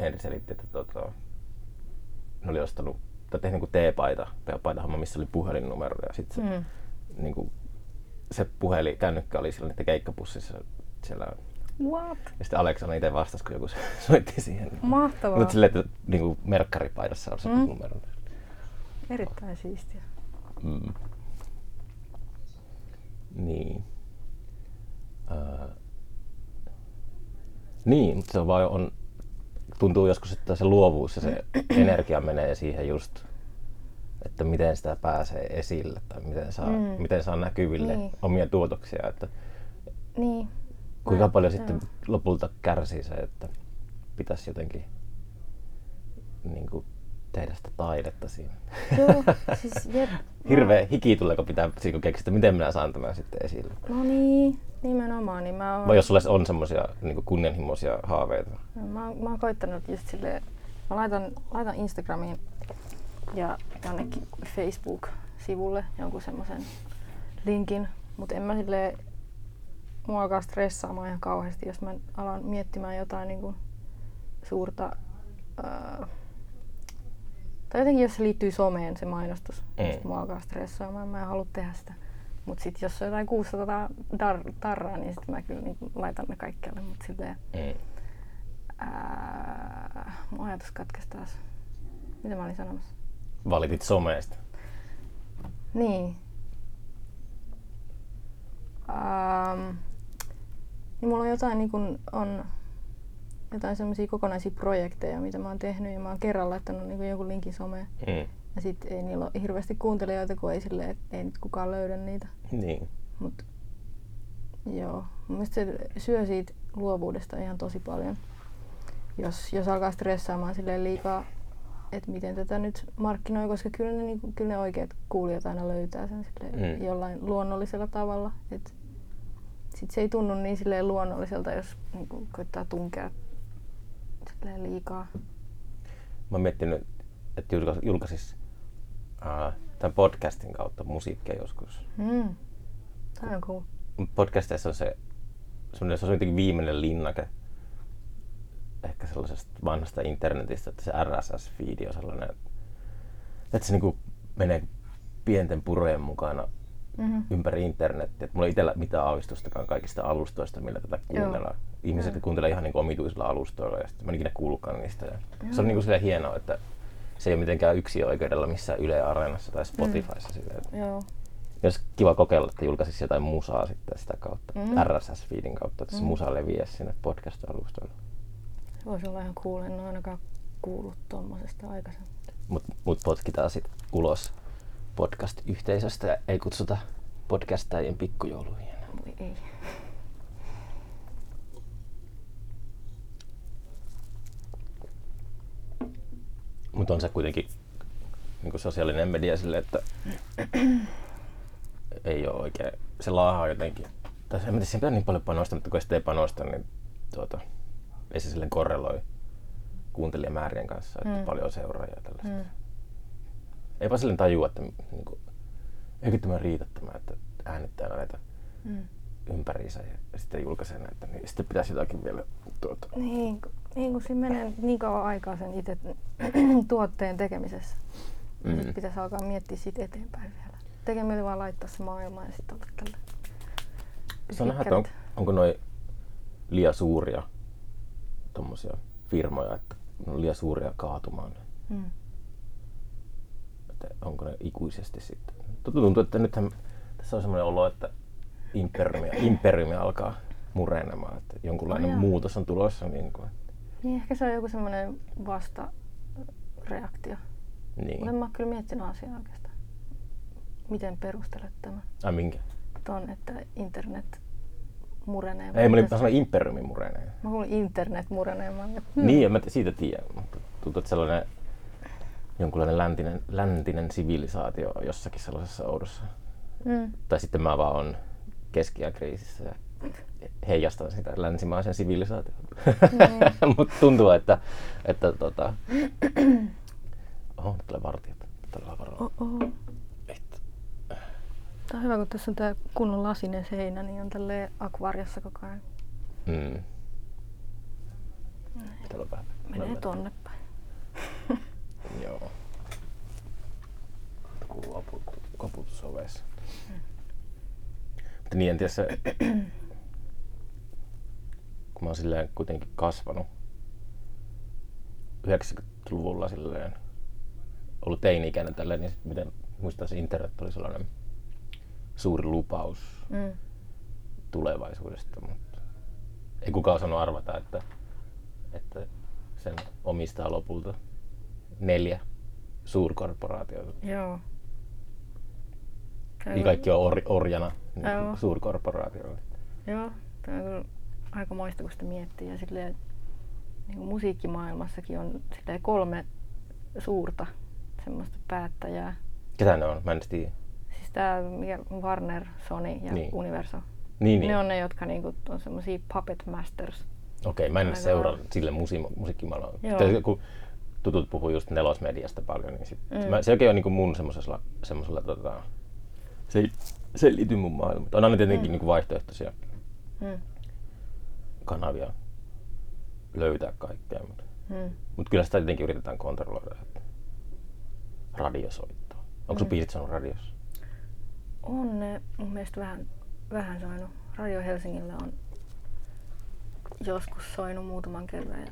A: Henry selitti, että tota, ne oli ostanut tai tehnyt niinku T-paita, paitahomma, missä oli puhelinnumero ja sitten se,
B: Mm.
A: niinku, se puhelin, kännykkä oli siellä niiden keikkapussissa siellä
B: What?
A: ja sitten Aleksana itse vastasi, kun joku (laughs) soitti siihen.
B: Mahtavaa.
A: Mutta silleen, että niinku merkkaripaidassa on se
B: mm.
A: numero.
B: Erittäin siistiä.
A: Mm. Niin. Öö. Niin, mutta se on vaan on, tuntuu joskus, että se luovuus ja se (clears throat) energia menee siihen just, että miten sitä pääsee esille tai miten saa,
B: Mm.
A: miten saa näkyville
B: Niin.
A: omia tuotoksia. Että
B: Niin.
A: kuinka
B: Mä-
A: paljon
B: joo.
A: sitten lopulta kärsii se, että pitäisi jotenkin niin kuin, tehdä sitä taidetta siinä.
B: Joo, siis jep. (laughs)
A: Hirveä hiki tulee, kun pitää siinä, kun keksiä, että miten minä saan tämän sitten esille.
B: No niin, nimenomaan. Niin mä oon,
A: Vai jos sulla on semmoisia niin kunnianhimoisia haaveita.
B: mä, oon, mä oon koittanut just silleen, mä laitan, laitan Instagramiin ja jonnekin Facebook-sivulle jonkun semmoisen linkin, mutta en mä silleen, mua alkaa stressaamaan ihan kauheasti, jos mä alan miettimään jotain niin kuin suurta, ää, tai jotenkin jos se liittyy someen se mainostus,
A: Mm.
B: niin sit mua alkaa stressaamaan, mä en halua tehdä sitä. Mutta sitten jos on jotain 600 dar- tarraa, niin sitten mä kyllä niin laitan ne kaikkialle. Mutta silleen,
A: Mm.
B: ää, mun ajatus katkesi taas. Mitä mä olin sanomassa?
A: Valitit someesta.
B: Niin. Ähm, niin mulla on jotain, niin kun, on jotain semmoisia kokonaisia projekteja, mitä mä oon tehnyt ja mä oon kerran laittanut niin jonkun linkin someen.
A: Mm.
B: Ja sit ei niillä ole hirveästi kuuntelijoita, kun ei, sille, ei nyt kukaan löydä niitä.
A: Niin.
B: Mut joo, mun se syö siitä luovuudesta ihan tosi paljon. Jos, jos alkaa stressaamaan silleen liikaa, että miten tätä nyt markkinoi, koska kyllä ne, niinku, kyllä ne oikeat kuulijat aina löytää sen
A: Mm.
B: jollain luonnollisella tavalla. Et sit se ei tunnu niin silleen luonnolliselta, jos niinku, koittaa tunkea silleen liikaa.
A: Mä oon miettinyt, että julkais, julkaisis uh, tämän podcastin kautta musiikkia joskus.
B: Mm. Tämä on cool.
A: Podcasteissa on se, semmoinen, se on jotenkin viimeinen linnake ehkä sellaisesta vanhasta internetistä, että se RSS-feedi on sellainen, että se niinku menee pienten purojen mukana
B: Mm-hmm.
A: ympäri internettiä. Et mulla ei itsellä mitään aavistustakaan kaikista alustoista, millä tätä kuunnellaan. Ihmiset
B: Joo.
A: kuuntelee ihan niin omituisilla alustoilla ja sitten mä en ikinä kuullutkaan niistä. Ja
B: Joo.
A: se on niin kuin hienoa, että se ei ole mitenkään yksi oikeudella missään Yle Areenassa tai Spotifyssa. Mm. Silleen. että
B: Joo.
A: Jos kiva kokeilla, että julkaisisi jotain musaa sitten sitä kautta,
B: Mm.
A: mm. RSS-feedin kautta, että se
B: Mm.
A: musa leviäisi sinne podcast-alustoille.
B: Se voisi olla ihan cool, en ole ainakaan kuullut tuommoisesta aikaisemmin.
A: Mutta mut potkitaan sitten ulos podcast-yhteisöstä ja ei kutsuta podcastajien pikkujouluihin.
B: Voi ei.
A: Mutta on se kuitenkin niin sosiaalinen media sille, että (clears throat) ei ole oikein, se laahaa jotenkin. Tai en tiedä, pitää niin paljon panostaa, mutta kun ei sitä ei panosta, niin tuota, ei se silleen korreloi kuuntelijamäärien kanssa, että
B: Mm.
A: paljon seuraajia ja tällaista.
B: Mm.
A: Eipä silleen tajua, että niin kuin, eikö tämä riitä tämä, että äänittää näitä
B: Mm.
A: ympäriinsä ja sitten julkaisee näitä, niin sitten pitäisi jotakin vielä tuota,
B: Niin, niin kun siinä menee niin kauan aikaa sen itse (clears throat) tuotteen tekemisessä. Mm. Sitten pitäisi alkaa miettiä siitä eteenpäin vielä. Tekeminen vaan laittaa se maailmaan ja sitten olla tällä.
A: Se on nähdä, että on, onko noin liian suuria tommosia firmoja, että ne on liian suuria kaatumaan.
B: Mm.
A: Että onko ne ikuisesti sitten. Tuntuu, että nythän tässä on semmoinen olo, että imperiumia, imperiumia alkaa murenemaan, että jonkunlainen
B: Oh, joo.
A: muutos on tulossa. Niin, kuin,
B: Niin ehkä se on joku semmoinen vastareaktio.
A: niin.
B: Mutta en mä kyllä miettinyt asiaa oikeastaan. Miten perustelet tämän?
A: Ai minkä?
B: Ton, että internet murenee.
A: Ei, mä olin sanoin imperiumi murenee.
B: Mä kuulin internet murenee. Mä olin,
A: Hmm. Niin, en mä siitä tiedä, mutta tuntuu, että sellainen jonkunlainen läntinen, läntinen sivilisaatio jossakin sellaisessa oudossa.
B: Mm.
A: Tai sitten mä vaan on keskiään kriisissä ja heijastan sitä länsimaisen sivilisaation. (laughs) Mm. Mutta tuntuu, että, että tota... Oho, nyt tulee vartijat. Todella varoa.
B: Tämä on hyvä, kun tässä on tämä kunnon lasinen seinä, niin on tälleen akvaariossa koko ajan.
A: mm. On vähän.
B: Menee tonne päin. (laughs)
A: Joo. Kuuluu apu, koputus ovessa. Mutta niin, en tiedä se, mä oon silleen kuitenkin kasvanut 90-luvulla silleen ollut teini-ikäinen tälleen, niin sit miten muistan se internet oli sellainen suuri lupaus
B: Mm.
A: tulevaisuudesta, mutta ei kukaan osannut arvata, että, että sen omistaa lopulta neljä suurkorporaatiota.
B: Joo. Tämä
A: Niin kaikki on or, orjana niin suurkorporaatioille.
B: Joo, tämä on kyllä aika moista, kun sitä miettii. Ja silleen, niin kuin musiikkimaailmassakin on silleen kolme suurta semmoista päättäjää.
A: Ketä ne on? Mä en tiedä.
B: Siis tämä Warner, Sony ja
A: Niin.
B: Universal.
A: Niin, niin.
B: Ne on ne, jotka niinku, on semmoisia puppet masters.
A: Okei, mä en
B: Aivan.
A: seuraa sille musi-. Sitten Kun tutut puhuu just nelosmediasta paljon, niin sit,
B: Mm.
A: mä, se oikein on niinku mun semmosella, semmosella tota, se ei, se ei liity mun maailmaan. On aina tietenkin
B: Mm.
A: niinku vaihtoehtoisia
B: Mm.
A: Kanavia löytää kaikkea, mutta
B: Mm.
A: mut kyllä sitä tietenkin yritetään kontrolloida. Että radiosoittoa. Onko sun
B: Mm.
A: biisit sanonut radiossa?
B: On ne mun mielestä vähän, vähän soinut. Radio Helsingillä on joskus soinut muutaman kerran. Ja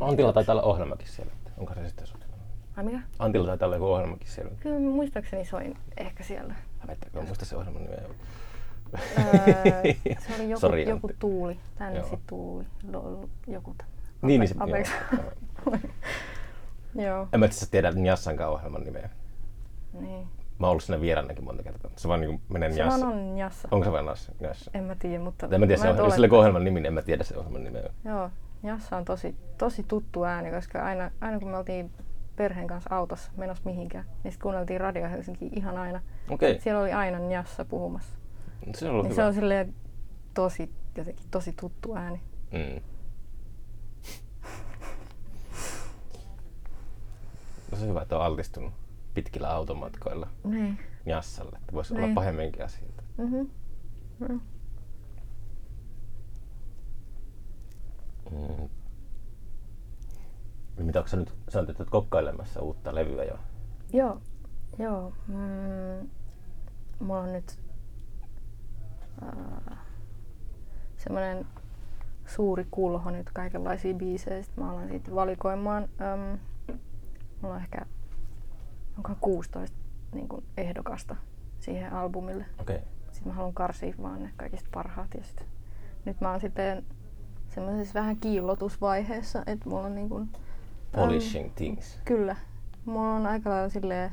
A: Antilla taitaa olla ohjelmakin siellä. Onko se sitten soittanut?
B: Ai mikä?
A: Antilla taitaa olla joku ohjelmakin siellä.
B: Kyllä muistaakseni soin ehkä siellä.
A: Hävettääkö, mä muista se ohjelman nimeä.
B: Öö, se oli (laughs) joku,
A: Sori,
B: joku tuuli. Tänne
A: Joo.
B: tuuli. Lo, joku tämmönen.
A: Niin, niin se,
B: Apex. (laughs)
A: joo. En mä itse tiedä Njassankaan ohjelman nimeä.
B: Niin.
A: Mä oon ollut siinä vieraanakin monta kertaa. Se vaan niinku menee
B: Se
A: Njassa.
B: vaan on Jassa.
A: Onko se vaan Njassa? Njassa?
B: En mä tiedä, mutta...
A: En mä tiedä, se
B: nyt
A: on, sillä
B: oletan-
A: ohjelman nimi, niin en mä tiedä se ohjelman nimeä.
B: Joo, Jassa on tosi, tosi tuttu ääni, koska aina, aina kun me oltiin perheen kanssa autossa menossa mihinkään, niin sitten kuunneltiin Radio Helsinki ihan aina.
A: Okei,
B: Siellä oli aina Jassa puhumassa.
A: Se on
B: Niin se on silleen tosi, jotenkin tosi tuttu ääni.
A: Mm. (laughs) No se on hyvä, että on altistunut pitkillä automatkoilla
B: Niin.
A: Njassalle. Että voisi olla
B: Niin.
A: pahemminkin asioita.
B: Mm-hmm. Mm.
A: Mm. Mitä onko sä nyt, sä oot nyt kokkailemassa uutta levyä jo?
B: Joo, joo. Mm, mulla on nyt semmoinen suuri kulho nyt kaikenlaisia biisejä. Sitten mä alan siitä valikoimaan. Ähm, mulla on ehkä onkohan 16 niin kuin ehdokasta siihen albumille.
A: Okay.
B: Sitten mä haluan karsia vaan ne kaikista parhaat. Ja sit, nyt mä oon sitten semmoisessa vähän kiillotusvaiheessa, että mulla on niin kuin,
A: Polishing things.
B: Kyllä. Mulla on aika lailla silleen,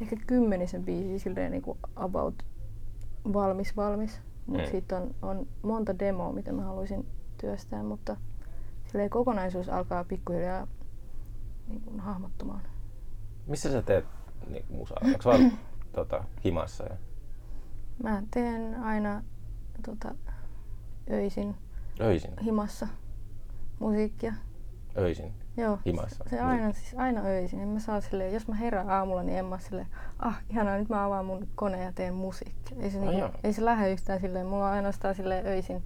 B: ehkä kymmenisen biisiä silleen niinku about valmis valmis. Mutta
A: Mm.
B: sitten on, on monta demoa, mitä mä haluaisin työstää, mutta silleen kokonaisuus alkaa pikkuhiljaa niinku hahmottumaan.
A: Missä sä teet niin, musaa? Onko vaan (clears throat) tota, himassa? Ja
B: Mä teen aina tota, öisin
A: öisin?
B: himassa musiikkia.
A: Öisin
B: Joo,
A: himassa?
B: Se aina, siis aina öisin. En mä saa silleen, jos mä herään aamulla, niin en mä sille ah ihanaa, nyt mä avaan mun koneen ja teen musiikkia. Ei se, niinku, ei se lähde yhtään silleen, mulla on ainoastaan silleen öisin.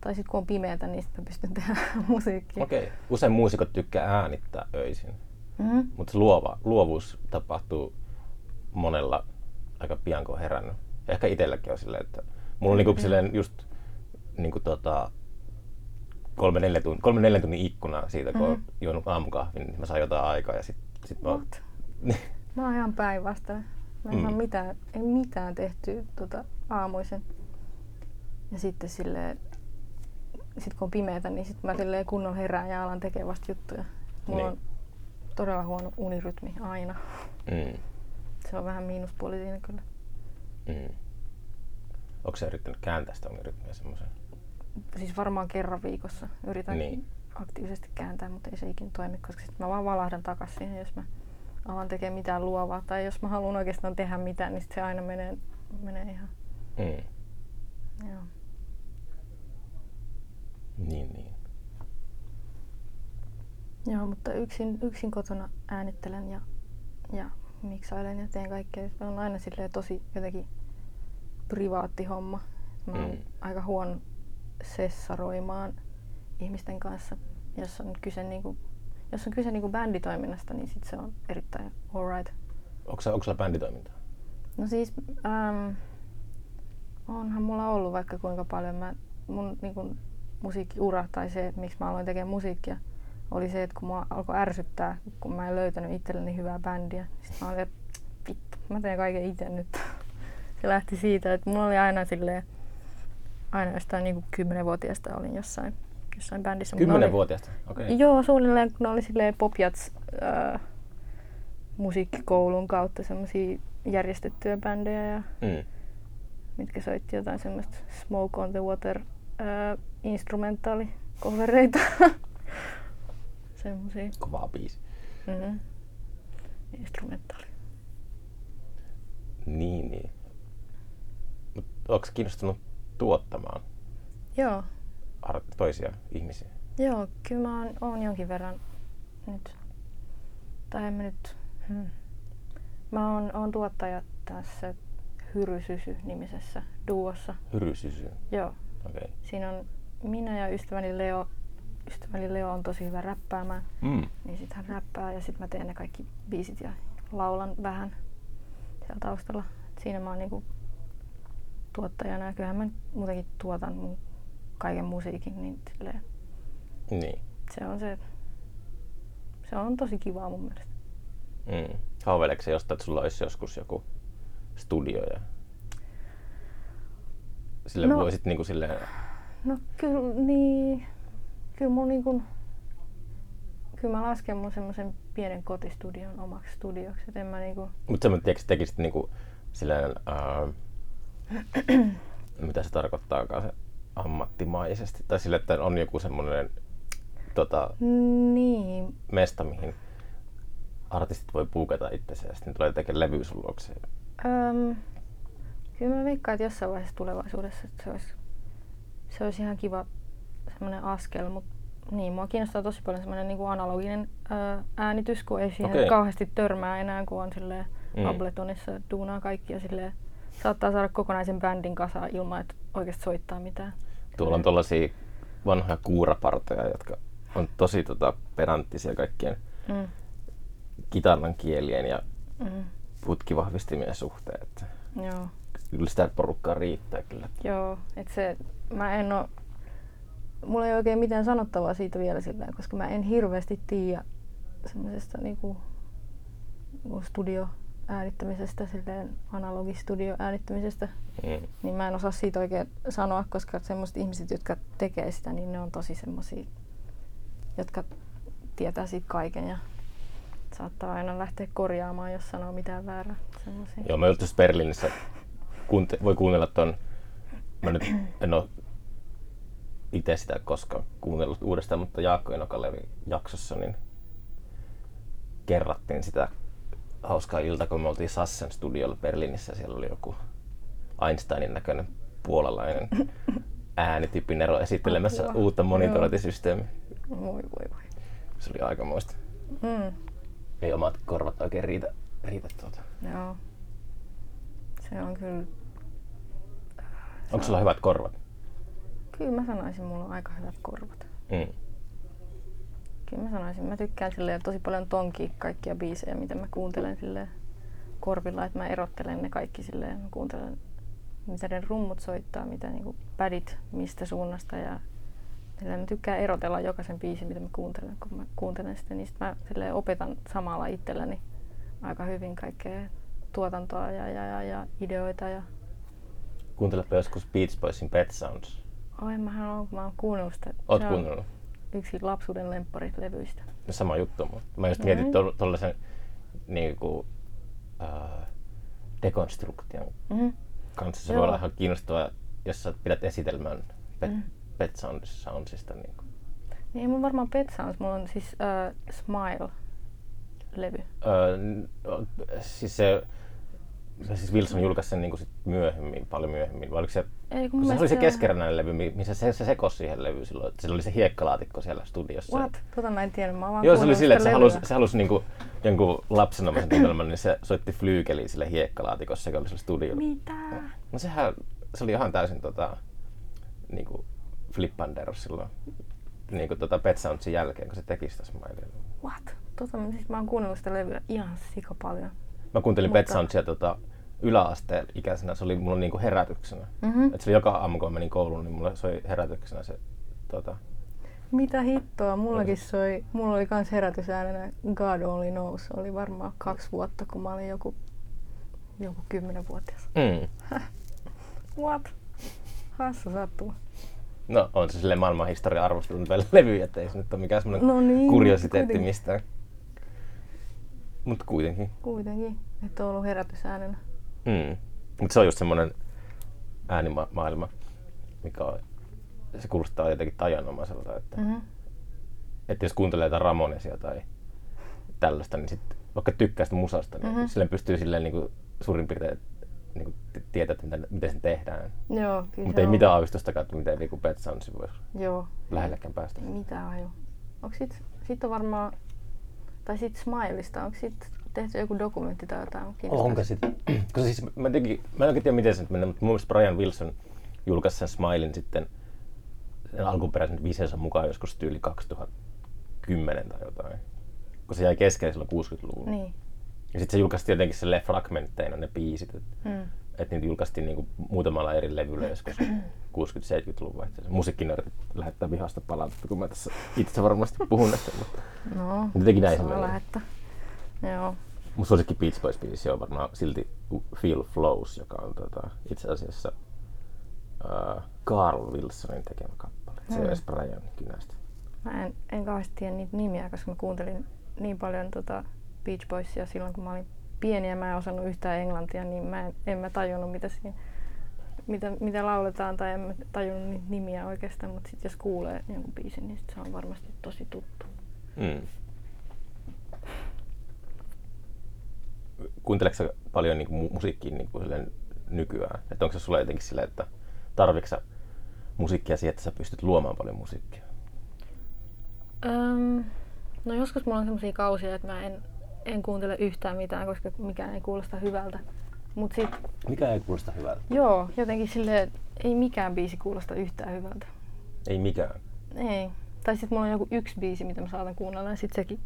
B: Tai sit kun on pimeätä, niin sit mä pystyn (laughs) tehdä musiikkia.
A: Okei. Okay. Usein muusikot tykkää äänittää öisin,
B: Mm-hmm.
A: mutta luova, luovuus tapahtuu monella aika pian, kun on herännyt. Ehkä itselläkin on silleen, että mulla on niinku
B: Mm.
A: silleen just niinku tota, kolme neljä, tunnin, kolme neljä tunnin ikkuna siitä, kun mm. on
B: Mhm.
A: juonut aamukahvin, niin mä saan jotain aikaa ja sit, sit mä oon... (laughs)
B: Mä oon ihan päinvastainen. Mä en
A: Mm.
B: saa mitään, ei mitään tehtyä tota, aamuisen. Ja sitten silleen, sit kun on pimeätä, niin sit mä silleen kunnolla herään ja alan tekemään vasta juttuja. Mulla
A: Niin.
B: on todella huono unirytmi aina.
A: Mm. (laughs)
B: Se on vähän miinuspuoli siinä kyllä.
A: Mm. Onko sä yrittänyt kääntää sitä rytmiä semmoisen?
B: Siis varmaan kerran viikossa yritän
A: Niin.
B: aktiivisesti kääntää, mutta ei se ikinä toimi, koska sitten mä vaan valahdan takas siihen, jos mä alan tekemään mitään luovaa. Tai jos mä haluan oikeastaan tehdä mitään, niin sit se aina menee, menee ihan...
A: Mm.
B: Joo.
A: Niin, niin.
B: Joo, mutta yksin, yksin kotona äänittelen ja, ja miksailen ja teen kaikkea. Se on aina silleen tosi jotenkin privaatti homma. Mä oon
A: Mm.
B: aika huono sessaroimaan ihmisten kanssa. Jos on kyse, niinku, jos on kyse niinku bänditoiminnasta, niin sit se on erittäin alright.
A: Onko, sulla bänditoimintaa?
B: No siis, ähm, onhan mulla ollut vaikka kuinka paljon. Mä, mun niinku, musiikkiura tai se, että miksi mä aloin tekemään musiikkia, oli se, että kun mua alkoi ärsyttää, kun mä en löytänyt itselleni hyvää bändiä. Sitten mä olin, että vittu, mä teen kaiken itse nyt. (laughs) Se lähti siitä, että mulla oli aina silleen, aina jostain niinku kymmenenvuotiaasta olin jossain, jossain bändissä.
A: Kymmenenvuotiaasta? Okei. Okay.
B: Joo, suunnilleen kun oli silleen popjats äh, musiikkikoulun kautta semmoisia järjestettyjä bändejä, ja,
A: Mm.
B: mitkä soitti jotain semmoista Smoke on the Water äh, instrumentaalikovereita. (laughs) Semmoisia.
A: Kovaa biisi.
B: Mm-hmm. Instrumentaali.
A: Niin, niin. Mut onko kiinnostunut tuottamaan
B: Joo,
A: toisia ihmisiä?
B: joo, kyllä mä oon, oon jonkin verran nyt. Tai en mä nyt. Hmm. Mä oon, oon tuottaja tässä Hyrysysy-nimisessä duossa.
A: Hyrysysy.
B: Joo,
A: Okei. Okay.
B: siinä on minä ja ystäväni Leo. Ystäväni Leo on tosi hyvä räppäämään,
A: Mm.
B: niin sit hän räppää ja sit mä teen ne kaikki biisit ja laulan vähän siellä taustalla. Et siinä mä oon niinku tuottajana ja kyllähän mä muutenkin tuotan mun kaiken musiikin, niin silleen,
A: Niin.
B: se on se, se on tosi kivaa mun mielestä.
A: Mm. Haaveileeko se jostain, että sulla olisi joskus joku studio ja sille
B: No.
A: voisit niinku silleen,
B: No kyllä, niin, kyllä mun niinku, kyllä mä lasken mun semmoisen pienen kotistudion omaksi studioksi, et en mä niinku,
A: mutta semmoinen, tiedätkö, tekisit niinku silleen, ää, (clears throat) mitä se tarkoittaakaan se ammattimaisesti, tai sille, että on joku semmoinen tota,
B: niin,
A: mesta, mihin artistit voi puukata itsensä ja sitten tulee tekemään levy sun luokse.
B: Öm, kyllä mä veikkaan, että jossain vaiheessa tulevaisuudessa että se olisi, se olisi ihan kiva semmoinen askel, mutta niin, mua kiinnostaa tosi paljon semmoinen niin analoginen ö, äänitys, kun ei siihen
A: Okei.
B: kauheasti törmää enää, kun on silleen
A: Mm.
B: Abletonissa duunaa kaikki ja silleen, saattaa saada kokonaisen bändin kasaan ilman, että oikeasti soittaa mitään.
A: Tuolla on tollasia vanhoja kuurapartoja, jotka on tosi tota, pedanttisia kaikkien
B: Mm.
A: kitaran kielien ja
B: Mm.
A: putkivahvistimien suhteen. Että
B: Joo.
A: kyllä sitä porukkaa riittää kyllä.
B: Joo, että se, mä en oo, mulla ei oikein mitään sanottavaa siitä vielä sillä koska mä en hirveästi tiedä semmoisesta niinku niinku studioäänittämisestä, silleen analogistudioäänittämisestä,
A: Mm.
B: niin mä en osaa siitä oikein sanoa, koska semmoiset ihmiset, jotka tekee sitä, niin ne on tosi semmoisia, jotka tietää siitä kaiken ja saattaa aina lähteä korjaamaan, jos sanoo mitään väärää. Semmosia.
A: Joo, mä olin tuossa Berliinissä, kuunte- voi kuunnella ton, mä nyt en ole itse sitä koskaan kuunnellut uudestaan, mutta Jaakko Enokalevi jaksossa, niin kerrattiin sitä hauskaa ilta, kun me oltiin Sassen studiolla Berliinissä. Siellä oli joku Einsteinin näköinen puolalainen (laughs) äänitypinero esittelemässä
B: Apua.
A: uutta monitorointisysteemiä.
B: Voi voi voi.
A: Se oli aikamoista.
B: Mm.
A: Ei omat korvat oikein riitä, riitä tuota.
B: Joo. Se on kyllä,
A: Onko sulla hyvät korvat?
B: kyllä mä sanoisin, mulla on aika hyvät korvat.
A: Mm.
B: Kyllä mä sanoisin, mä tykkään silleen tosi paljon tonkia kaikkia biisejä, mitä mä kuuntelen silleen korvilla, että mä erottelen ne kaikki silleen, mä kuuntelen mitä ne rummut soittaa, mitä niinku pädit mistä suunnasta ja silleen mä tykkään erotella jokaisen biisin, mitä mä kuuntelen, kun mä kuuntelen sitä, niin sit mä silleen opetan samalla itselläni aika hyvin kaikkea tuotantoa ja, ja, ja, ja ideoita ja
A: Kuuntelepa joskus Beach Boysin Pet Sounds.
B: Oi, mähän on, mä oon kuunnellut sitä.
A: Oot kuunnellut?
B: Yksi lapsuuden lempparit levyistä.
A: No sama juttu, mutta mä just mietin
B: Mm.
A: tol- tollasen niinku, äh, dekonstruktion
B: Mm-hmm.
A: kanssa. Se
B: Joo.
A: voi olla ihan kiinnostavaa, jos sä pidät esitelmän Pet,
B: Mm.
A: pet Sounds, Soundsista. Niinku.
B: Niin, mulla varmaan Pet Sounds, mulla on siis uh, Smile. levy?
A: Öö, siis se, se siis Wilson julkaisi sen niin sit myöhemmin, paljon myöhemmin. Vai oliko se,
B: Ei,
A: kun se oli se keskeräinen levy, mi- missä se, se sekosi siihen levyyn silloin. että Sillä oli se hiekkalaatikko siellä studiossa.
B: What? Tota mä en tiedä, mä vaan
A: Joo, se oli silleen, että se halusi, se halusi niinku jonkun lapsenomaisen tunnelman, niin se soitti flyykeliin sille hiekkalaatikossa, joka oli sillä studiolla.
B: Mitä?
A: No sehän, se oli ihan täysin tota, niinku flippander silloin niinku tota Pet Soundsin jälkeen, kun se teki sitä Smiley.
B: What? Tota, siis mä oon kuunnellut sitä levyä ihan sika paljon.
A: Mä kuuntelin Pet
B: Mutta-
A: Soundsia tota, yläasteen ikäisenä, se oli mulla niinku herätyksenä.
B: Mhm.
A: Et se oli joka aamu, kun menin kouluun, niin mulla soi herätyksenä se tota,
B: Mitä hittoa, mullakin soi, mulla oli kans herätysäänenä God Only Knows. Oli varmaan kaksi vuotta, kun mä olin joku, joku kymmenenvuotias.
A: mm. (laughs)
B: What? Hassu sattuma.
A: No on se silleen maailman historian arvostelun (laughs) levy, että ei se nyt ole mikään semmoinen
B: No niin,
A: kuriositeetti mistään. Mutta kuitenkin.
B: Kuitenkin, että on ollut herätysäänenä.
A: Mm. Mutta se on just semmoinen äänimaailma, mikä on, se kuulostaa jotenkin tajanomaiselta, että, mm.
B: Mm-hmm.
A: että jos kuuntelee jotain Ramonesia tai tällaista, niin sit, vaikka tykkää sitä musasta, niin
B: Mhm.
A: mm-hmm. silleen pystyy silleen niin kuin, suurin piirtein niin kuin, tietää, että miten, miten se tehdään.
B: Joo, kyllä
A: Mutta ei
B: on.
A: mitään aavistustakaan, että miten niin Pet Soundsin voisi
B: Joo.
A: lähelläkään päästä.
B: Ei mitään aju. Onko sit, sit on varmaan, tai sit Smileista, onko sit tehty joku dokumentti tai jotain?
A: Onko sitten? (clears throat) Koska siis mä, jotenkin, mä en oikein tiedä miten se nyt menee, mutta mun mielestä Brian Wilson julkaisi sen Smilein sitten sen alkuperäisen visionsa mukaan joskus tyyli 2010 tai jotain. Kun se jäi kesken silloin 60-luvulla.
B: Niin.
A: Ja sitten se julkaistiin jotenkin sille fragmentteina ne biisit. Että
B: Mm.
A: et niitä julkaistiin niinku muutamalla eri levyllä joskus 60-70-luvun vaihteessa. Musiikkinörtit lähettää vihasta palautetta, kun mä tässä itse varmasti puhun näistä. Mutta
B: No,
A: jotenkin näin se
B: lähettää. Joo.
A: Mun suosikki Beach Boys biisi on varmaan silti Feel Flows, joka on tota, itse asiassa uh, Carl Wilsonin tekemä kappale. Se
B: Mm.
A: on edes Brian kynästä.
B: Mä en, en kauheasti tiedä niitä nimiä, koska mä kuuntelin niin paljon tota Beach Boysia silloin, kun mä olin pieni ja mä en osannut yhtään englantia, niin mä en, en mä tajunnut, mitä siinä mitä, mitä lauletaan tai en mä tajunnut niitä nimiä oikeastaan, mutta sitten jos kuulee jonkun biisin, niin sit se on varmasti tosi tuttu.
A: Mm. Kuunteleeko sä paljon niinku mu- musiikkia niinku silleen nykyään? Että onko se sulla jotenkin silleen, että tarvitsetko musiikkia siihen, että sä pystyt luomaan paljon musiikkia?
B: Öm, no joskus mulla on sellaisia kausia, että mä en, en kuuntele yhtään mitään, koska mikään ei kuulosta hyvältä. Mut sit,
A: Mikä ei kuulosta hyvältä?
B: joo, jotenkin että ei mikään biisi kuulosta yhtään hyvältä.
A: Ei mikään.
B: Ei. Tai sitten mulla on joku yksi biisi, mitä mä saatan kuunnella ja sit sekin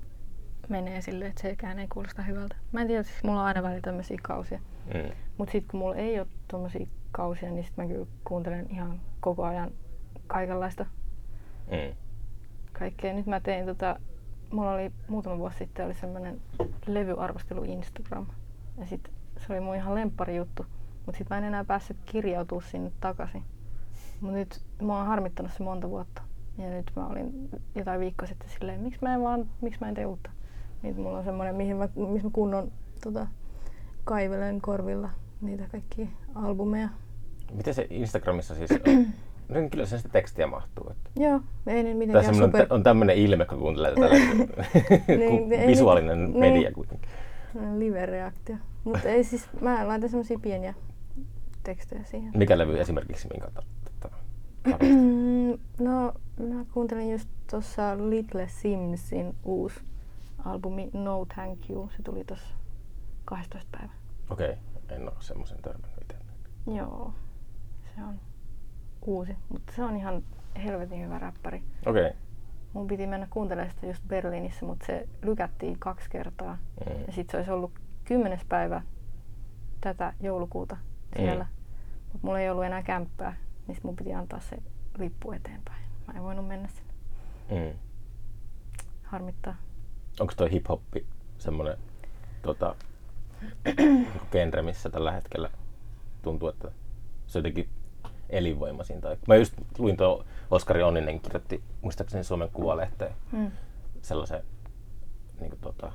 B: menee silleen, että sekään ei kuulosta hyvältä. Mä en tiedä, siis mulla on aina välillä tämmöisiä kausia.
A: Mm.
B: Mut sit kun mulla ei ole tommosia kausia, niin sit mä kyllä kuuntelen ihan koko ajan kaikenlaista
A: Mm.
B: kaikkea. Nyt mä tein tota, mulla oli muutama vuosi sitten oli semmoinen levyarvostelu Instagram. Ja sit se oli mun ihan lemppari juttu. Mut sit mä en enää päässyt kirjautua sinne takaisin. Mut nyt mä oon harmittanut se monta vuotta. Ja nyt mä olin jotain viikkoa sitten silleen, miksi mä en vaan, miksi mä en tee uutta. Nyt mulla on semmoinen, mihin mä, missä mä kunnon tota, kaivelen korvilla niitä kaikkia albumeja.
A: Miten se Instagramissa siis on? (clears throat) No kyllä se sitä tekstiä mahtuu. Että.
B: Joo, ei
A: Tai
B: mitenkään
A: semmoinen,
B: super...
A: on tämmöinen ilme, kun kuuntelee tätä (laughs)
B: Niin,
A: visuaalinen
B: nyt-
A: media
B: niin.
A: kuitenkin.
B: Live-reaktio. Mutta ei siis, mä laitan semmosia pieniä tekstejä siihen.
A: Mikä levy esimerkiksi, minkä
B: Mm, no, mä kuuntelin just tuossa Little Simsin uusi albumi No Thank You. Se tuli tuossa 12 päivä.
A: Okei, okay. en ole semmoisen törmännyt itse.
B: Joo, se on uusi, mutta se on ihan helvetin hyvä räppäri.
A: Okei. Okay.
B: Mun piti mennä kuuntelemaan sitä just Berliinissä, mutta se lykättiin kaksi kertaa.
A: Mm.
B: Ja sitten se olisi ollut kymmenes päivä tätä joulukuuta siellä.
A: Mm.
B: Mutta mulla ei ollut enää kämppää, niin mun piti antaa se lippu eteenpäin. Mä en voinut mennä sinne.
A: Mm.
B: Harmittaa.
A: Onko toi hip-hoppi semmoinen tota, niinku genre, missä tällä hetkellä tuntuu, että se on jotenkin elinvoimaisin? Tai... Mä just luin tuo Oskari Onninen kirjoitti muistaakseni Suomen Kuvalehteen
B: Mm.
A: sellaisen, niin kuin, tota,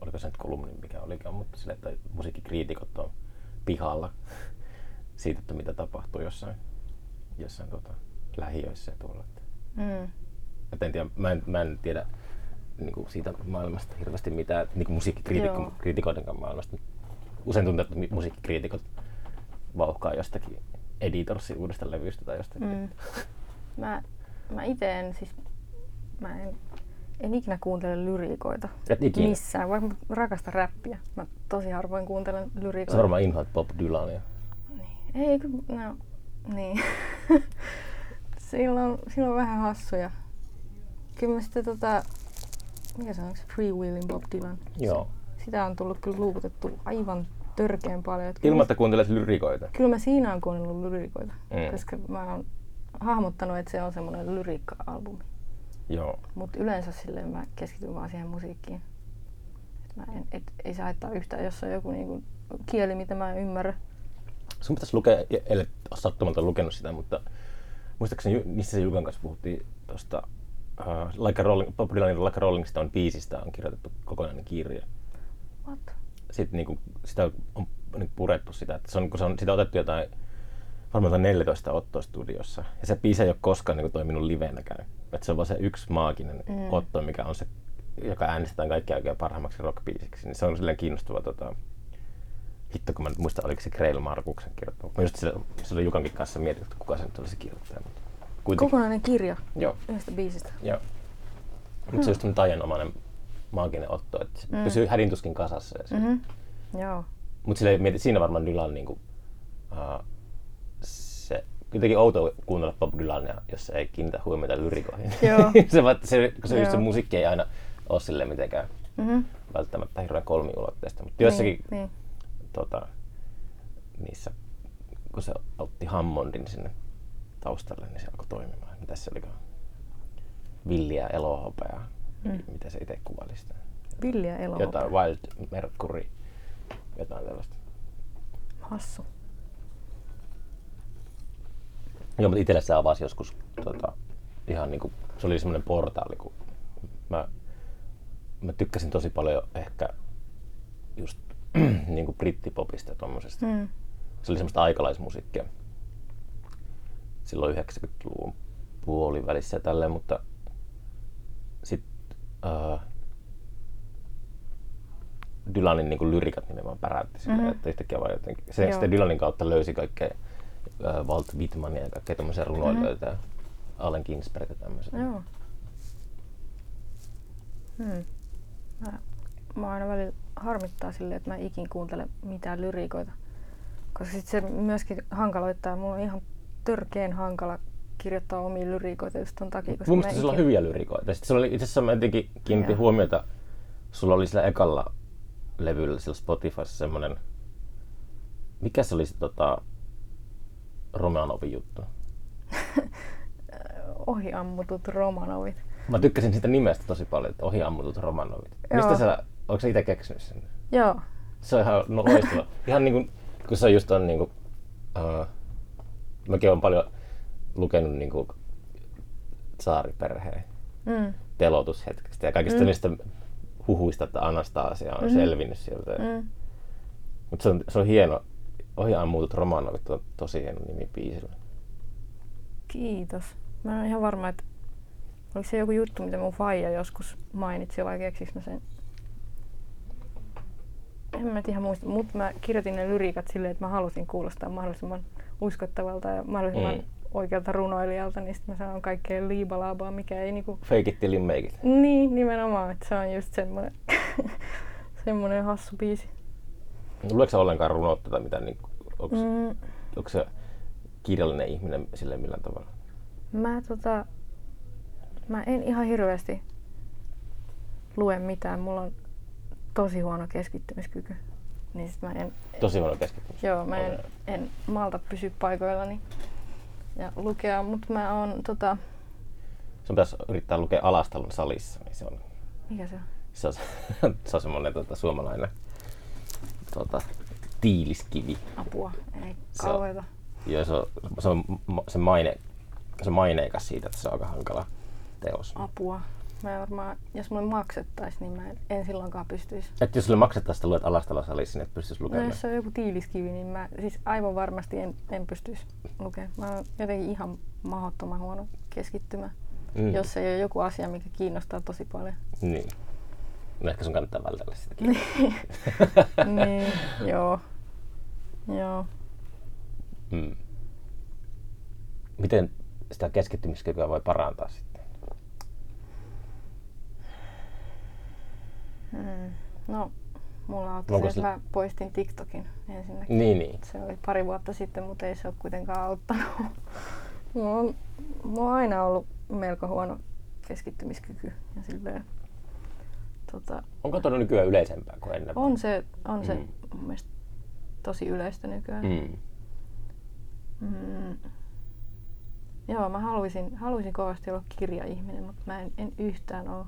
A: oliko se nyt kolumni mikä olikaan, mutta sille, että musiikkikriitikot on pihalla (laughs) siitä, että mitä tapahtuu jossain, jossain tota, lähiöissä ja tuolla.
B: Mm.
A: et en tiedä, mä, en, mä en tiedä niin kuin siitä maailmasta hirveästi mitään, niin kuin
B: Joo.
A: musiikkikriitikoiden maailmasta. Usein tuntuu, että musiikkikriitikot vauhkaa jostakin editorsin uudesta levystä tai jostakin.
B: Mm. Mä, mä itse en siis, mä en, en ikinä kuuntele lyriikoita
A: Et ikinä.
B: missään, vaikka mä rakastan räppiä. Mä tosi harvoin kuuntelen
A: Sä
B: lyriikoita.
A: varmaan inhoat Bob Dylania.
B: Ei, kyllä, no, niin. (laughs) silloin, silloin vähän hassuja. Kyllä mä sitten tota, mikä se on, se Free Willin Bob Dylan?
A: Joo.
B: Sitä on tullut kyllä luukutettu aivan törkeän paljon.
A: Ilman, että kuuntelet lyrikoita.
B: kyllä mä siinä on kuunnellut lyriikoita,
A: Mm.
B: koska mä oon hahmottanut, että se on semmoinen lyriikka-albumi.
A: Joo.
B: Mutta yleensä silleen mä keskityn vaan siihen musiikkiin. Et mä en, et, ei se haittaa yhtään, jos on joku niinku kieli, mitä mä en ymmärrä.
A: Sun pitäisi lukea, ellei ole sattumalta lukenut sitä, mutta muistaakseni se Jukan kanssa puhuttiin tuosta uh, like a Rolling, Bob Dylanin Like a Rolling Stone biisistä on kirjoitettu kokonainen kirja.
B: What?
A: Sitten niinku, sitä on niinku purettu sitä, että se on, kun se on sitä otettu jotain varmaan jotain 14 ottoa studiossa. Ja se biisi ei ole koskaan niinku toiminut livenäkään. Että se on vaan se yksi maaginen
B: Mm.
A: otto, mikä on se, joka äänestetään kaikkia oikein parhaimmaksi rockbiisiksi. Niin se on silleen kiinnostava tota, hitto, kun mä nyt muistan, oliko se Kreil Markuksen kirjoittama. Mä just sillä, sillä Jukankin kanssa mietin, että kuka se nyt olisi kirjoittaja. Mutta kuitenkin.
B: Kokonainen kirja
A: Joo,
B: yhdestä biisistä.
A: joo. Mutta se on just tämmöinen taianomainen maaginen otto, että se
B: Mm.
A: pysyy hädintuskin kasassa. Ja
B: Mhm. Joo.
A: Mutta sille mieti, siinä varmaan Dylan niinku, uh, se jotenkin outoa kuunnella Bob Dylania, jos ei kiinnitä huomiota lyrikoihin.
B: Joo. (laughs)
A: se, se, kun se, just se musiikki ei aina ole sille mitenkään
B: Mhm.
A: välttämättä hirveän kolmiulotteista. Mutta jossakin
B: Niin, niin.
A: tota, niissä, kun se otti Hammondin sinne taustalle, niin se alkoi toimimaan. Mitä se olikaan? Villiä elohopeaa.
B: Mm.
A: Miten se itse kuvaili sitä?
B: Villiä elo.
A: Jotain Wild Mercury, jotain tällaista.
B: Hassu.
A: Joo, mutta itselle se avasi joskus tota, ihan niinku, se oli semmoinen portaali, kun mä, mä tykkäsin tosi paljon ehkä just (clears throat) niinku brittipopista ja tommosesta.
B: Mm.
A: Se oli semmoista aikalaismusiikkia silloin 90-luvun puolivälissä ja tälleen, mutta sitten uh, Dylanin niin lyrikat nimenomaan päräytti silleen,
B: Mhm.
A: mm-hmm. että yhtäkkiä vaan jotenkin, se
B: Joo.
A: sitten Dylanin kautta löysi kaikkea uh, Walt Whitmania ja kaikkea tämmöisiä runoilijoita ja Allen Ginsberg ja tämmöisiä.
B: Joo. Hmm. Mä, mä aina välillä harmittaa silleen, että mä ikin kuuntele mitään lyriikoita. Koska sit se myöskin hankaloittaa. Mulla on ihan törkeen hankala kirjoittaa omia lyriikoita just ton takia. Koska
A: Mun mielestä sulla on hyviä lyrikoita. Sitten sulla oli, itse asiassa mä jotenkin kiinnitin huomiota, sulla oli sillä ekalla levyllä sillä Spotifyssa semmonen, mikä se oli se tota, Romanovin juttu? (laughs)
B: Ohiammutut Romanovit.
A: Mä tykkäsin sitä nimestä tosi paljon, että ohiammutut Romanovit.
B: Joo.
A: Mistä sä, onko sä itse keksinyt sen?
B: Joo.
A: Se on ihan no, loistava. ihan niinku, kun se just on niinku, uh, mäkin olen paljon lukenut niinku saariperheen
B: Mm.
A: telotushetkestä ja kaikista
B: Mm.
A: niistä huhuista, että Anastasia on mm. selvinnyt sieltä. Mm. Mutta se on, se on hieno. Ohi ammutut Romanovit on tosi hieno nimi biisillä.
B: Kiitos. Mä en ole ihan varma, että oliko se joku juttu, mitä mun faija joskus mainitsi vai keksiks mä sen. En mä ihan muista, mutta mä kirjoitin ne lyriikat silleen, että mä halusin kuulostaa mahdollisimman uskottavalta ja mahdollisimman
A: Mm.
B: oikealta runoilijalta, niin sitten mä sanon kaikkea liibalaabaa, mikä ei niinku...
A: Fake it till it.
B: Niin, nimenomaan, että se on just semmonen, (laughs) semmonen hassu biisi.
A: Luuletko sä ollenkaan runoutta tai mitään? Niin, onko, mm.
B: Mm,
A: onko se kirjallinen ihminen sille millään tavalla?
B: Mä tota, mä en ihan hirveästi lue mitään. Mulla on tosi huono keskittymiskyky. Niin sit mä en,
A: Tosi huono keskittymys.
B: joo, mä en, en malta pysyä paikoillani ja lukea, mutta mä oon tota,
A: Sun pitäisi yrittää lukea Alastalon salissa, niin se on,
B: mikä se on?
A: se on, se (laughs) on semmoinen tota, suomalainen tota, tiiliskivi.
B: Apua, ei kauheeta.
A: Ja se on, se on se maine, se maineikas siitä, että se on aika hankala teos.
B: Apua. Mä en varmaan, jos mulle maksettais, niin mä en, silloinkaan pystyisi.
A: Että jos sulle maksettaisiin, että luet Alastalon salissa, niin et pystyisi
B: No
A: lukemaan.
B: jos se on joku tiiliskivi, niin mä siis aivan varmasti en, en pystyisi lukemaan. Mä oon jotenkin ihan mahdottoman huono keskittymä. mm. jos ei ole joku asia, mikä kiinnostaa tosi paljon.
A: Niin. No ehkä sun kannattaa vältellä sitäkin. (laughs)
B: niin, joo. Joo.
A: Mm. Miten sitä keskittymiskykyä voi parantaa sitten?
B: Mm. No, mulla auttoi se, että mä poistin TikTokin ensinnäkin.
A: Niin, niin.
B: Se oli pari vuotta sitten, mutta ei se ole kuitenkaan auttanut. (laughs) mulla, on, mulla on aina ollut melko huono keskittymiskyky. Ja silleen,
A: tota, Onko tuo nykyään yleisempää kuin ennen?
B: On se, on se mm. mun mielestä tosi yleistä nykyään. Mm. Mm. Joo, mä haluaisin, haluaisin kovasti olla kirjaihminen, mutta mä en, en yhtään ole.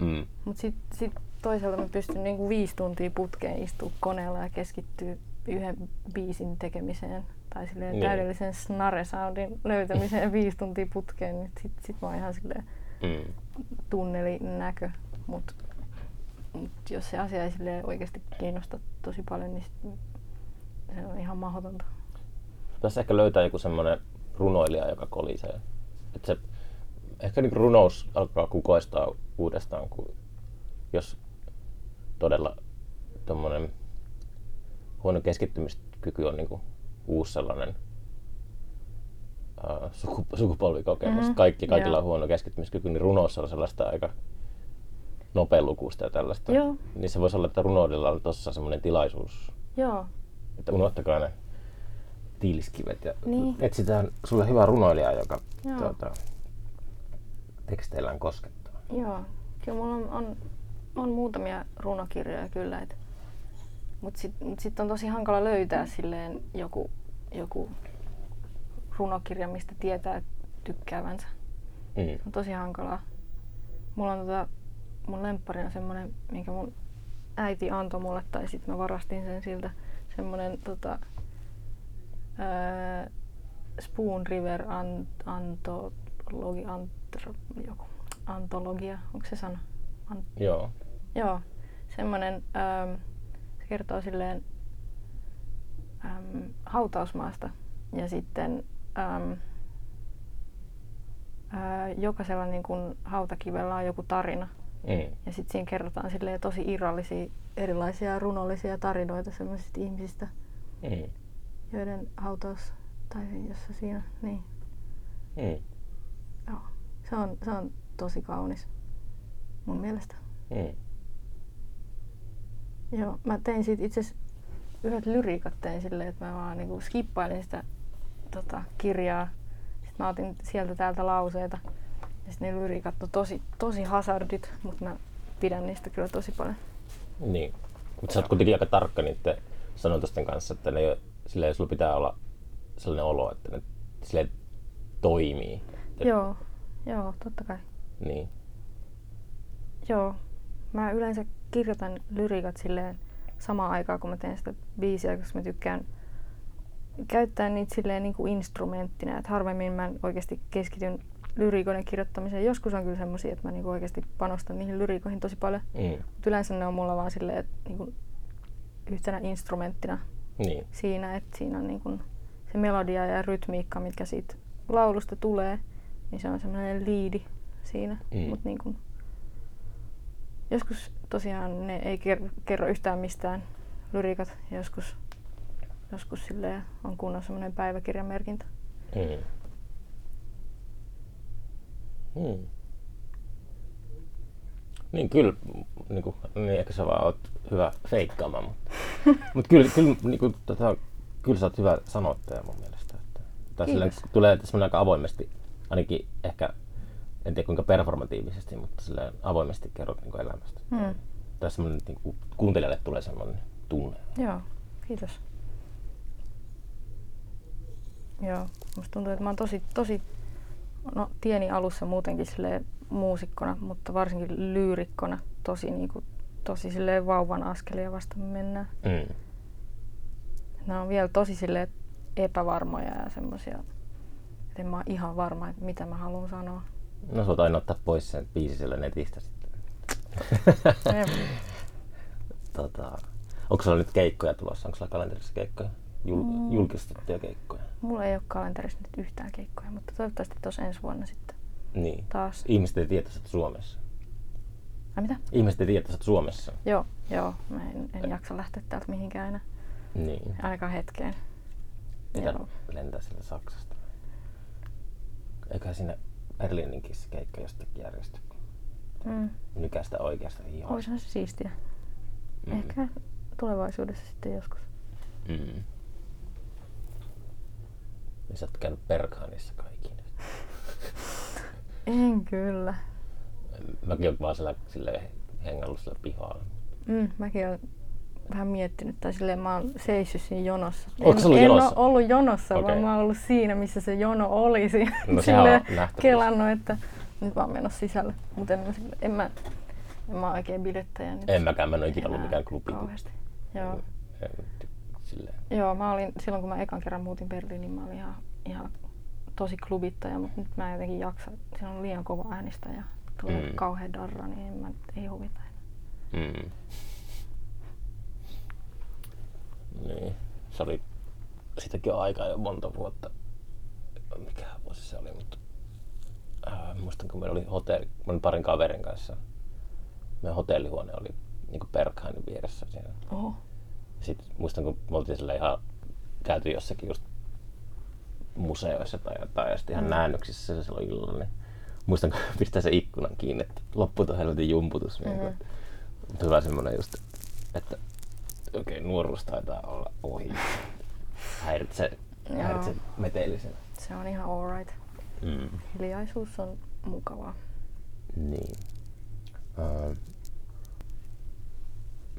B: Mm. Mutta sitten sit toisaalta mä pystyn niinku viisi tuntia putkeen istua koneella ja keskittyä yhden biisin tekemiseen tai silleen niin. täydellisen snare-soundin löytämiseen (laughs) viisi tuntia putkeen, niin sit, sit mä oon ihan silleen mm. tunnelin näkö. Mutta mut jos se asia ei silleen oikeasti kiinnosta tosi paljon, niin sit se on ihan mahdotonta.
A: Tässä ehkä löytää joku semmoinen runoilija, joka kolisee. Et se, ehkä niin runous alkaa kukoistaa uudestaan, kun jos todella tuommoinen huono keskittymiskyky on niin uusi sellainen suku, sukupolvikokemus. Mm-hmm. Kaikki, kaikilla Joo. on huono keskittymiskyky, niin runous on sellaista aika nopealukuista ja tällaista. Joo. Niin se voisi olla, että runoudella on tuossa semmoinen tilaisuus.
B: Joo.
A: Että unohtakaa ne tiiliskivet ja niin. etsitään sulle hyvä runoilija, joka tuota, teksteillään koskettaa.
B: Joo, kyllä mulla on, on, on muutamia runokirjoja kyllä, et, mutta sitten mut sit on tosi hankala löytää silleen joku, joku runokirja, mistä tietää tykkäävänsä. Mm. on tosi hankalaa. Mulla on tota, mun lemppari on semmonen, minkä mun äiti antoi mulle, tai sitten mä varastin sen siltä, semmonen tota, ää, Spoon River ant, antologi, antro, joku, antologia, onko se sana?
A: Ant, Joo.
B: Joo, semmonen, ää, se kertoo silleen äm, hautausmaasta ja sitten äm, ää, jokaisella niin kun hautakivellä on joku tarina. Mm. Ja sitten siinä kerrotaan silleen tosi irrallisia erilaisia runollisia tarinoita sellaisista ihmisistä, mm. joiden hautaus tai jossa siinä, niin. Mm. Se on, se on tosi kaunis mun mielestä. Mm. Joo, mä tein siitä itse yhdet lyriikat tein silleen, että mä vaan niinku skippailin sitä tota, kirjaa. Sitten mä otin sieltä täältä lauseita ja sitten ne lyriikat on tosi, tosi hazardit, mutta mä pidän niistä kyllä tosi paljon.
A: Niin. Mutta sä oot kuitenkin aika tarkka niiden sanotusten kanssa, että ne, silleen, sulla pitää olla sellainen olo, että ne silleen toimii.
B: Joo, joo, totta kai.
A: Niin.
B: Joo. Mä yleensä kirjoitan lyriikat silleen samaan aikaan, kun mä teen sitä biisiä, koska mä tykkään käyttää niitä silleen niin kuin instrumenttina. Et harvemmin mä oikeasti keskityn lyriikoiden kirjoittamiseen. Joskus on kyllä semmoisia, että mä niinku oikeasti panostan niihin lyriikoihin tosi paljon. Mm. yleensä ne on mulla vaan silleen, että niinku yhtenä instrumenttina niin. siinä, että siinä on niinku se melodia ja rytmiikka, mitkä siitä laulusta tulee, niin se on semmoinen liidi siinä. Mm. Mut niinku, joskus tosiaan ne ei kerro yhtään mistään lyriikat, joskus, joskus on kunnon semmoinen päiväkirjamerkintä. Mm.
A: Hmm. Niin kyllä, niin, kuin, niin ehkä sä vaan oot hyvä feikkaamaan, mutta, (laughs) mutta kyllä, kyllä, niin kuin, tota, kyllä sä oot hyvä sanottaja mun mielestä. Että, tai sille, tulee semmoinen aika avoimesti, ainakin ehkä, en tiedä kuinka performatiivisesti, mutta sille avoimesti kerrot niin kuin elämästä. Hmm. Tai semmoinen, niin kuin, kuuntelijalle tulee semmoinen tunne.
B: Joo, kiitos. Joo, musta tuntuu, että mä oon tosi, tosi no, tieni alussa muutenkin muusikkona, mutta varsinkin lyyrikkona tosi, niin kuin, tosi silleen vauvan askelia vasta mennään. Mm. Nämä on vielä tosi silleen epävarmoja ja semmoisia, että en mä ihan varma, että mitä mä haluan sanoa.
A: No sä aina ottaa pois sen biisi sille netistä sitten. tota, onko sulla nyt keikkoja tulossa? Onko sulla kalenterissa keikkoja? Jul- mm. julkistettuja keikkoja?
B: Mulla ei ole kalenterissa nyt yhtään keikkoja, mutta toivottavasti tuossa ensi vuonna sitten.
A: Niin.
B: taas.
A: Ihmiset ei tiedä, että Suomessa.
B: Ai mitä?
A: Ihmiset ei tiedä, että Suomessa.
B: Joo, joo. Mä en, en jaksa lähteä täältä mihinkään enää.
A: Niin.
B: Ainakaan hetkeen.
A: Mitä
B: Joo.
A: lentää sinne Saksasta? Eiköhän sinne Berliininkin se keikka jostakin järjesty.
B: Mm.
A: Nykästä oikeasta hihaa.
B: Oishan se siistiä.
A: Mm.
B: Ehkä tulevaisuudessa sitten joskus.
A: Mm. Ja sä oot käynyt Berghainissa kaikki. (laughs)
B: En kyllä.
A: Mäkin oon vaan siellä silleen hengannut sillä pihalla.
B: Mm, mäkin olen vähän miettinyt, tai silleen mä oon seissyt siinä jonossa.
A: Ollut
B: en
A: jonossa?
B: ole ollut jonossa,
A: Okei.
B: vaan mä oon ollut siinä, missä se jono olisi.
A: No
B: silleen kelannut, että nyt mä oon menossa sisälle. Mutta en, en, mä, en mä oikein bilettäjä nyt.
A: En mäkään, mä en ole ikinä ollut mikään klubi.
B: Kauheasti. Joo.
A: En Silleen.
B: Joo, mä olin, silloin kun mä ekan kerran muutin Berliiniin, mä olin ihan, ihan tosi klubittaja, mutta nyt mä en jotenkin jaksa. Siinä on liian kova äänistä ja tulee
A: mm.
B: kauhean darra, niin en mä, ei huvita enää.
A: Mm. Niin. Se oli, sitäkin aikaa jo monta vuotta. Mikä vuosi se oli, mutta äh, muistan kun meillä oli hotelli, olin parin kaverin kanssa. Meidän hotellihuone oli niinku Berghainin vieressä siinä.
B: Oho.
A: Sitten muistan, kun me oltiin sillä ihan käyty jossakin just museoissa tai jotain, ja sitten ihan
B: Mm.
A: näännyksissä se silloin illalla, niin muistan, kun (laughs) pistää se ikkunan kiinni, että loppuu tuo helvetin jumputus. Niin kuin,
B: Mhm.
A: mutta hyvä semmoinen just, että okei, okay, nuoruus taitaa olla ohi. Häiritse, häiritse meteellisen.
B: Se on ihan alright.
A: Mm.
B: Hiljaisuus on mukavaa.
A: Niin. Uh,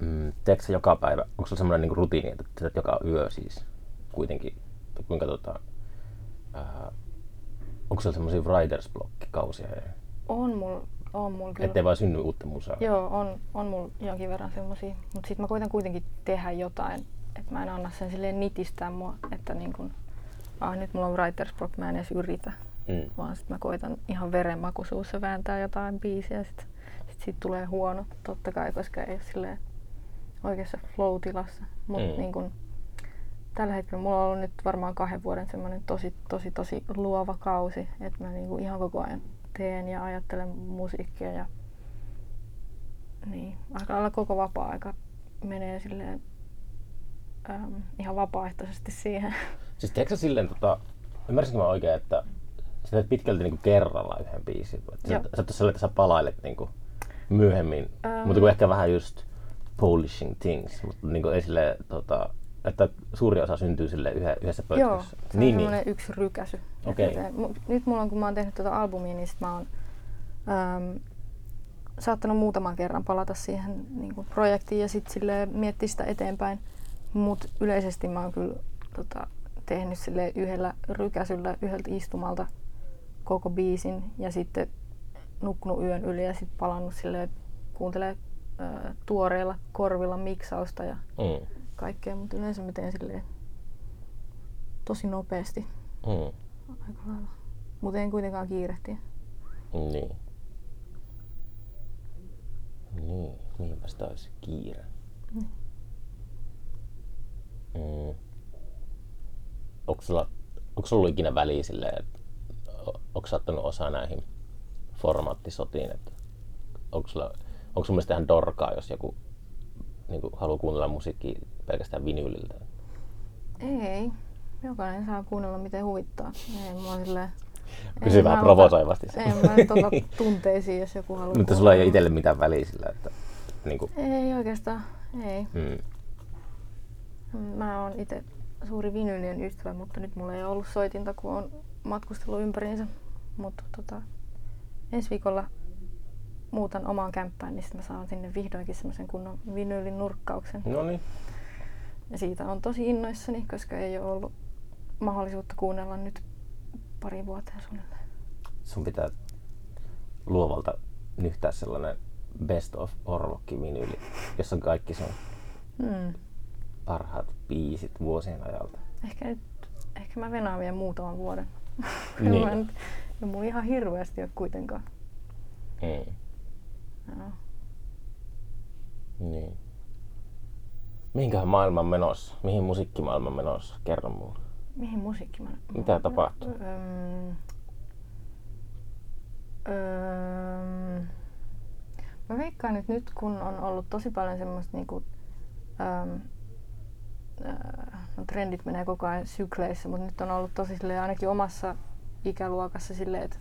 A: mm, teetkö joka päivä, onko sulla semmoinen niinku rutiini, että teet joka yö siis kuitenkin, kuinka tota, uh, onko sulla semmoisia writers block-kausia,
B: On mul, on mul kyllä.
A: ettei vaan synny uutta musaa?
B: Joo, on, on mul jonkin verran semmosia. Mutta sit mä koitan kuitenkin tehdä jotain. Että mä en anna sen silleen nitistää mua, että niin kun, ah nyt mulla on writer's block, mä en edes yritä.
A: Mm.
B: Vaan sit mä koitan ihan verenmaku suussa vääntää jotain biisiä. Sit, sit siitä tulee huono, totta kai, koska ei ole silleen oikeassa flow-tilassa. Mutta
A: Mm.
B: niin kun, tällä hetkellä mulla on ollut nyt varmaan kahden vuoden semmoinen tosi, tosi, tosi luova kausi. Että mä niinku ihan koko ajan teen ja ajattelen musiikkia ja niin, aika lailla koko vapaa-aika menee silleen äm, ihan vapaaehtoisesti siihen. (laughs)
A: Siis teetkö sä silleen, tota, ymmärsinkö mä oikein, että sä teet pitkälti niinku kerralla yhden biisin? Sä, sä sellainen, että sä palailet niinku myöhemmin,
B: Ähm.
A: mutta kun ehkä vähän just polishing things, mutta niinku ei silleen, tota, että suuri osa syntyy sille yhä, yhdessä
B: Joo,
A: pötkössä.
B: se on semmoinen yksi rykäsy. mu- Nyt mulla on, kun mä oon tehnyt tätä albumia, niin sit mä oon äm, saattanut muutaman kerran palata siihen niin kuin projektiin ja sitten sille miettiä sitä eteenpäin. Mutta yleisesti mä oon kyllä tota, tehnyt sille yhdellä rykäsyllä, yhdeltä istumalta koko biisin ja sitten nukkunut yön yli ja sitten palannut sille kuuntelee tuoreilla korvilla miksausta ja
A: Mm.
B: Kaikkea, mutta yleensä mä teen silleen tosi nopeasti
A: Mm.
B: aika lailla. Mutta en kuitenkaan kiirehtiä.
A: Niin. Niin, niinpä sitä olisi kiire.
B: Mm.
A: Mm. Onko sulla, onko sulla ollut ikinä väliä silleen, että onko sä ottanut osaa näihin formaattisotiin, että onko sulla, onko sun mielestä ihan dorkaa, jos joku niin haluaa kuunnella musiikkia pelkästään vinyliltä?
B: Ei. Jokainen saa kuunnella miten huvittaa. Ei mua silleen... (laughs)
A: Kysy
B: en
A: vähän
B: mä
A: provosoivasti.
B: En mä nyt ota tunteisiin, jos joku haluaa
A: Mutta sulla ei ole itselle mitään väliä sillä, että niin kuin,
B: Ei oikeastaan. Ei.
A: mm,
B: Mä oon itse suuri vinylien ystävä, mutta nyt mulla ei ole ollut soitinta, kun on matkustellut ympäriinsä. Mutta tota, ensi viikolla muutan omaan kämppään, niin mä saan sinne vihdoinkin semmoisen kunnon vinyylin nurkkauksen.
A: no niin.
B: Ja siitä on tosi innoissani, koska ei ole ollut mahdollisuutta kuunnella nyt pari vuoteen suunnilleen.
A: sun pitää luovalta nyhtää sellainen best of Orlokki vinyyli, jossa on kaikki sun
B: Hmm.
A: parhaat biisit vuosien ajalta.
B: Ehkä nyt, ehkä mä venaan vielä muutaman vuoden. (laughs)
A: Niin.
B: Mä nyt, mulla ihan hirveästi ole kuitenkaan.
A: Mm.
B: Joo.
A: Niin. Mihinköhän maailman menossa? Mihin musiikkimaailman menossa? Kerro mulle.
B: No, Mihin musiikki mä...
A: Mitä tapahtuu?
B: Öm, Öö, mä veikkaan, että nyt kun on ollut tosi paljon semmoista niinku, öö, no trendit menee koko ajan sykleissä, mutta nyt on ollut tosi silleen, ainakin omassa ikäluokassa silleen, että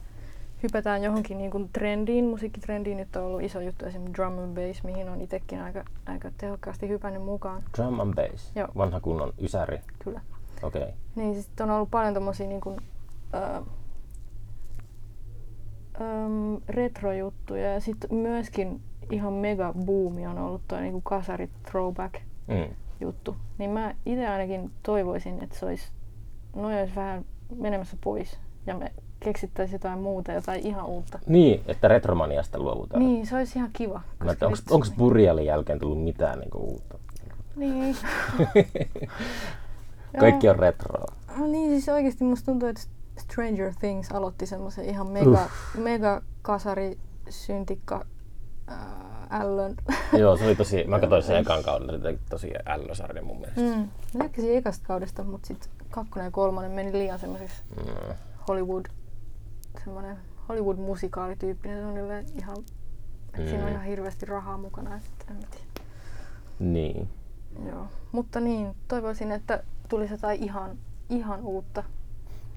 B: hypätään johonkin niin kuin trendiin, musiikkitrendiin. Nyt on ollut iso juttu esimerkiksi drum and bass, mihin on itsekin aika, aika tehokkaasti hypännyt mukaan.
A: Drum and bass?
B: Joo.
A: Vanha kunnon ysäri?
B: Kyllä.
A: Okei. Okay.
B: Niin, siis on ollut paljon tommosia niin kuin, äh, ähm, retrojuttuja ja sitten myöskin ihan mega boomi on ollut toi niin kuin kasari throwback
A: Mm.
B: juttu. Niin mä itse ainakin toivoisin, että se olisi, noin olisi vähän menemässä pois ja me keksittäisiin jotain muuta, jotain ihan uutta.
A: Niin, että retromaniasta luovutaan.
B: Niin, se olisi ihan kiva.
A: Onko, Burialin jälkeen tullut mitään niinku uutta?
B: Niin. (laughs)
A: Kaikki on retroa.
B: No niin, siis oikeasti musta tuntuu, että Stranger Things aloitti semmoisen ihan mega, mega kasari syntikka ää, ällön. (laughs)
A: Joo, se oli tosi, mä katsoin sen ekan kauden, se oli tosi ällösarja mun mielestä.
B: Mm. Mä tykkäsin ekasta kaudesta, mutta sitten kakkonen ja kolmonen meni liian semmoiseksi
A: Mm.
B: Hollywood, semmoinen Hollywood-musikaalityyppinen. Se on yleensä ihan, että siinä on
A: Mm.
B: ihan hirveästi rahaa mukana. Että en tiedä.
A: Niin.
B: Joo. Mutta niin, toivoisin, että tulisi jotain ihan, ihan uutta.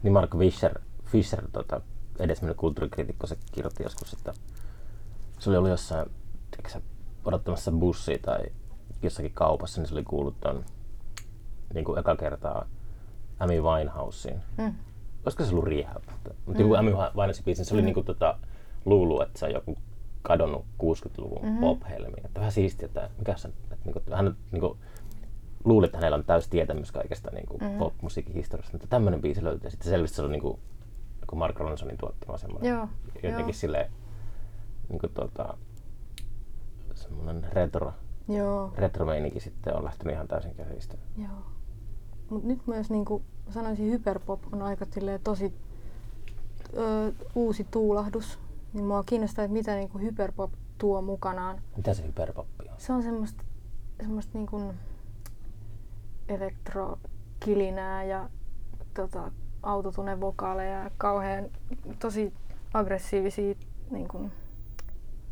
A: Niin Mark Fisher, Fisher tota, edesmennyt kulttuurikriitikko, se kirjoitti joskus, että se oli ollut jossain tiedätkö, sä, odottamassa bussia tai jossakin kaupassa, niin se oli kuullut ton niin kuin eka kertaa Amy Winehousein.
B: Mm.
A: Olisiko se ollut Rehab? Mutta joku Amy Winehousein biisi, se oli
B: Mm.
A: niin kuin, tota, luulu, että se on joku kadonnut 60-luvun
B: Mhm.
A: pop-helmi. Että vähän siistiä, että mikä se, että niin kuin, hän niin kuin, luuli, että hänellä on täysi tietämys kaikesta niin kuin
B: Mhm.
A: pop-musiikin historiasta, mutta tämmöinen biisi löytyi. Ja sitten selvästi se oli niin kuin, joku Mark Ronsonin tuottama semmoinen.
B: Joo,
A: Jotenkin
B: joo.
A: silleen, niin kuin, tota, semmoinen retro,
B: Joo.
A: retro sitten on lähtenyt ihan täysin käsistä.
B: Joo. Mut nyt myös niinku sanoisin hyperpop on aika tosi ö, uusi tuulahdus. Niin mua kiinnostaa, että mitä niinku hyperpop tuo mukanaan.
A: Mitä se hyperpoppi on?
B: Se on semmoista, semmoista niinku elektrokilinää ja tota, autotunevokaaleja ja kauhean tosi aggressiivisia niinku,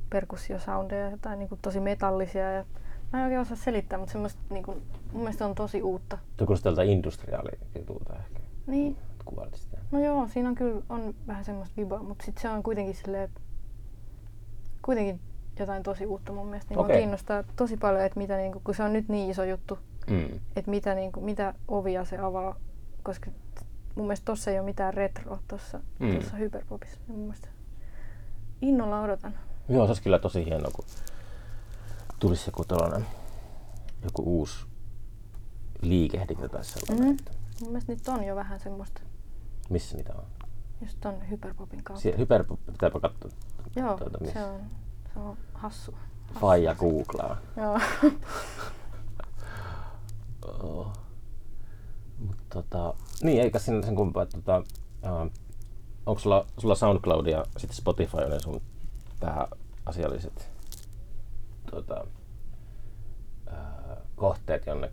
B: perkussiosoundeja tai niinku, tosi metallisia. Ja mä en oikein osaa selittää, mutta semmoista niinku, mun mielestä on tosi uutta.
A: Tuo kuulostaa tältä industriaalijutulta ehkä.
B: Niin,
A: Kuvailit sitä.
B: no joo, siinä on kyllä on vähän semmoista vibaa, mutta sitten se on kuitenkin silleen, kuitenkin jotain tosi uutta mun mielestä. Niin okay. Kiinnostaa tosi paljon, että mitä, niinku, kun se on nyt niin iso juttu,
A: Mm.
B: että mitä, niinku, mitä ovia se avaa, koska mun mielestä tossa ei ole mitään retroa tossa,
A: Mm.
B: tossa hyperpopissa. Niin mun mielestä innolla odotan.
A: Joo, se olisi kyllä tosi hienoa, kun tulisi joku tällainen, joku uusi liikehdintä tai sellainen.
B: Mhm.
A: että
B: Mun mielestä nyt on jo vähän semmoista,
A: Missä niitä on?
B: just ton hyperpopin kautta.
A: Sie- hyperpop, pitääpä katsoa.
B: joo,
A: tuota, missä.
B: se on, se on hassu. hassu.
A: Faija googlaa.
B: Joo. (laughs)
A: Oh. Mut tota, niin, eikä sinne sen kumpaa, että tota, uh, onko sulla, sulla SoundCloud ja sitten Spotify on sun pääasialliset tota, uh, kohteet, jonne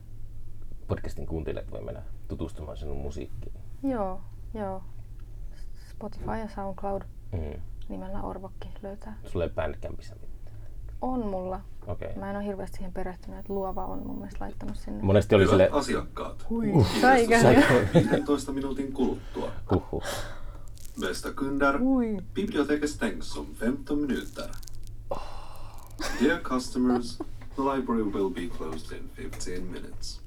A: podcastin kuuntelijat voi mennä tutustumaan sinun musiikkiin.
B: Joo, joo. Spotify ja SoundCloud
A: Mm.
B: nimellä Orvokki löytää.
A: Sulla ei Bandcampissa mitään.
B: On mulla.
A: Okei. Okay.
B: Mä en ole hirveästi siihen perehtynyt, että Luova on mun mielestä laittanut sinne.
A: Monesti oli sille...
C: asiakkaat.
B: Hui, saikä
C: alkaa 15 minuutin kuluttua.
A: Huhhuh.
C: Bästa kunder,
B: Hui.
C: biblioteket stängs om 15 minuter. Dear customers, the library will be closed in 15 minutes.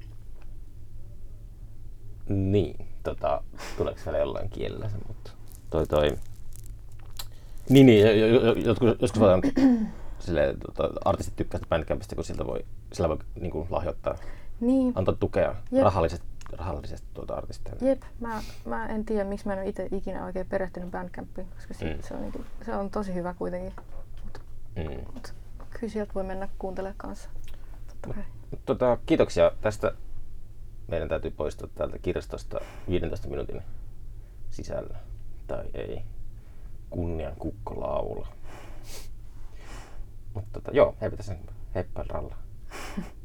A: Niin, tota, tuleeko vielä jollain kielellä se, mutta toi toi... Niin, niin, jo- jo- jo- jotkut, joskus vaan (clears throat) silleen, tota, artistit tykkää sitä Bandcampista, kun siltä voi, sillä voi niin kuin, lahjoittaa,
B: Niin,
A: antaa tukea
B: Jep.
A: rahallisesti, rahallisesti tuota artisteille.
B: jep. Mä, mä en tiedä, miksi mä en ole itse ikinä oikein perehtynyt Bandcampiin, koska se,
A: Mm.
B: se, on, niinku, se on tosi hyvä kuitenkin.
A: Mm.
B: Mut kyllä sieltä voi mennä kuuntelemaan kanssa.
A: Tota, kiitoksia tästä. Meidän täytyy poistua täältä kirjastosta 15 minuutin sisällä. Tai ei. Kunnian kukko laula. Mutta tota, joo, eipä tässä heippa ralla. (laughs)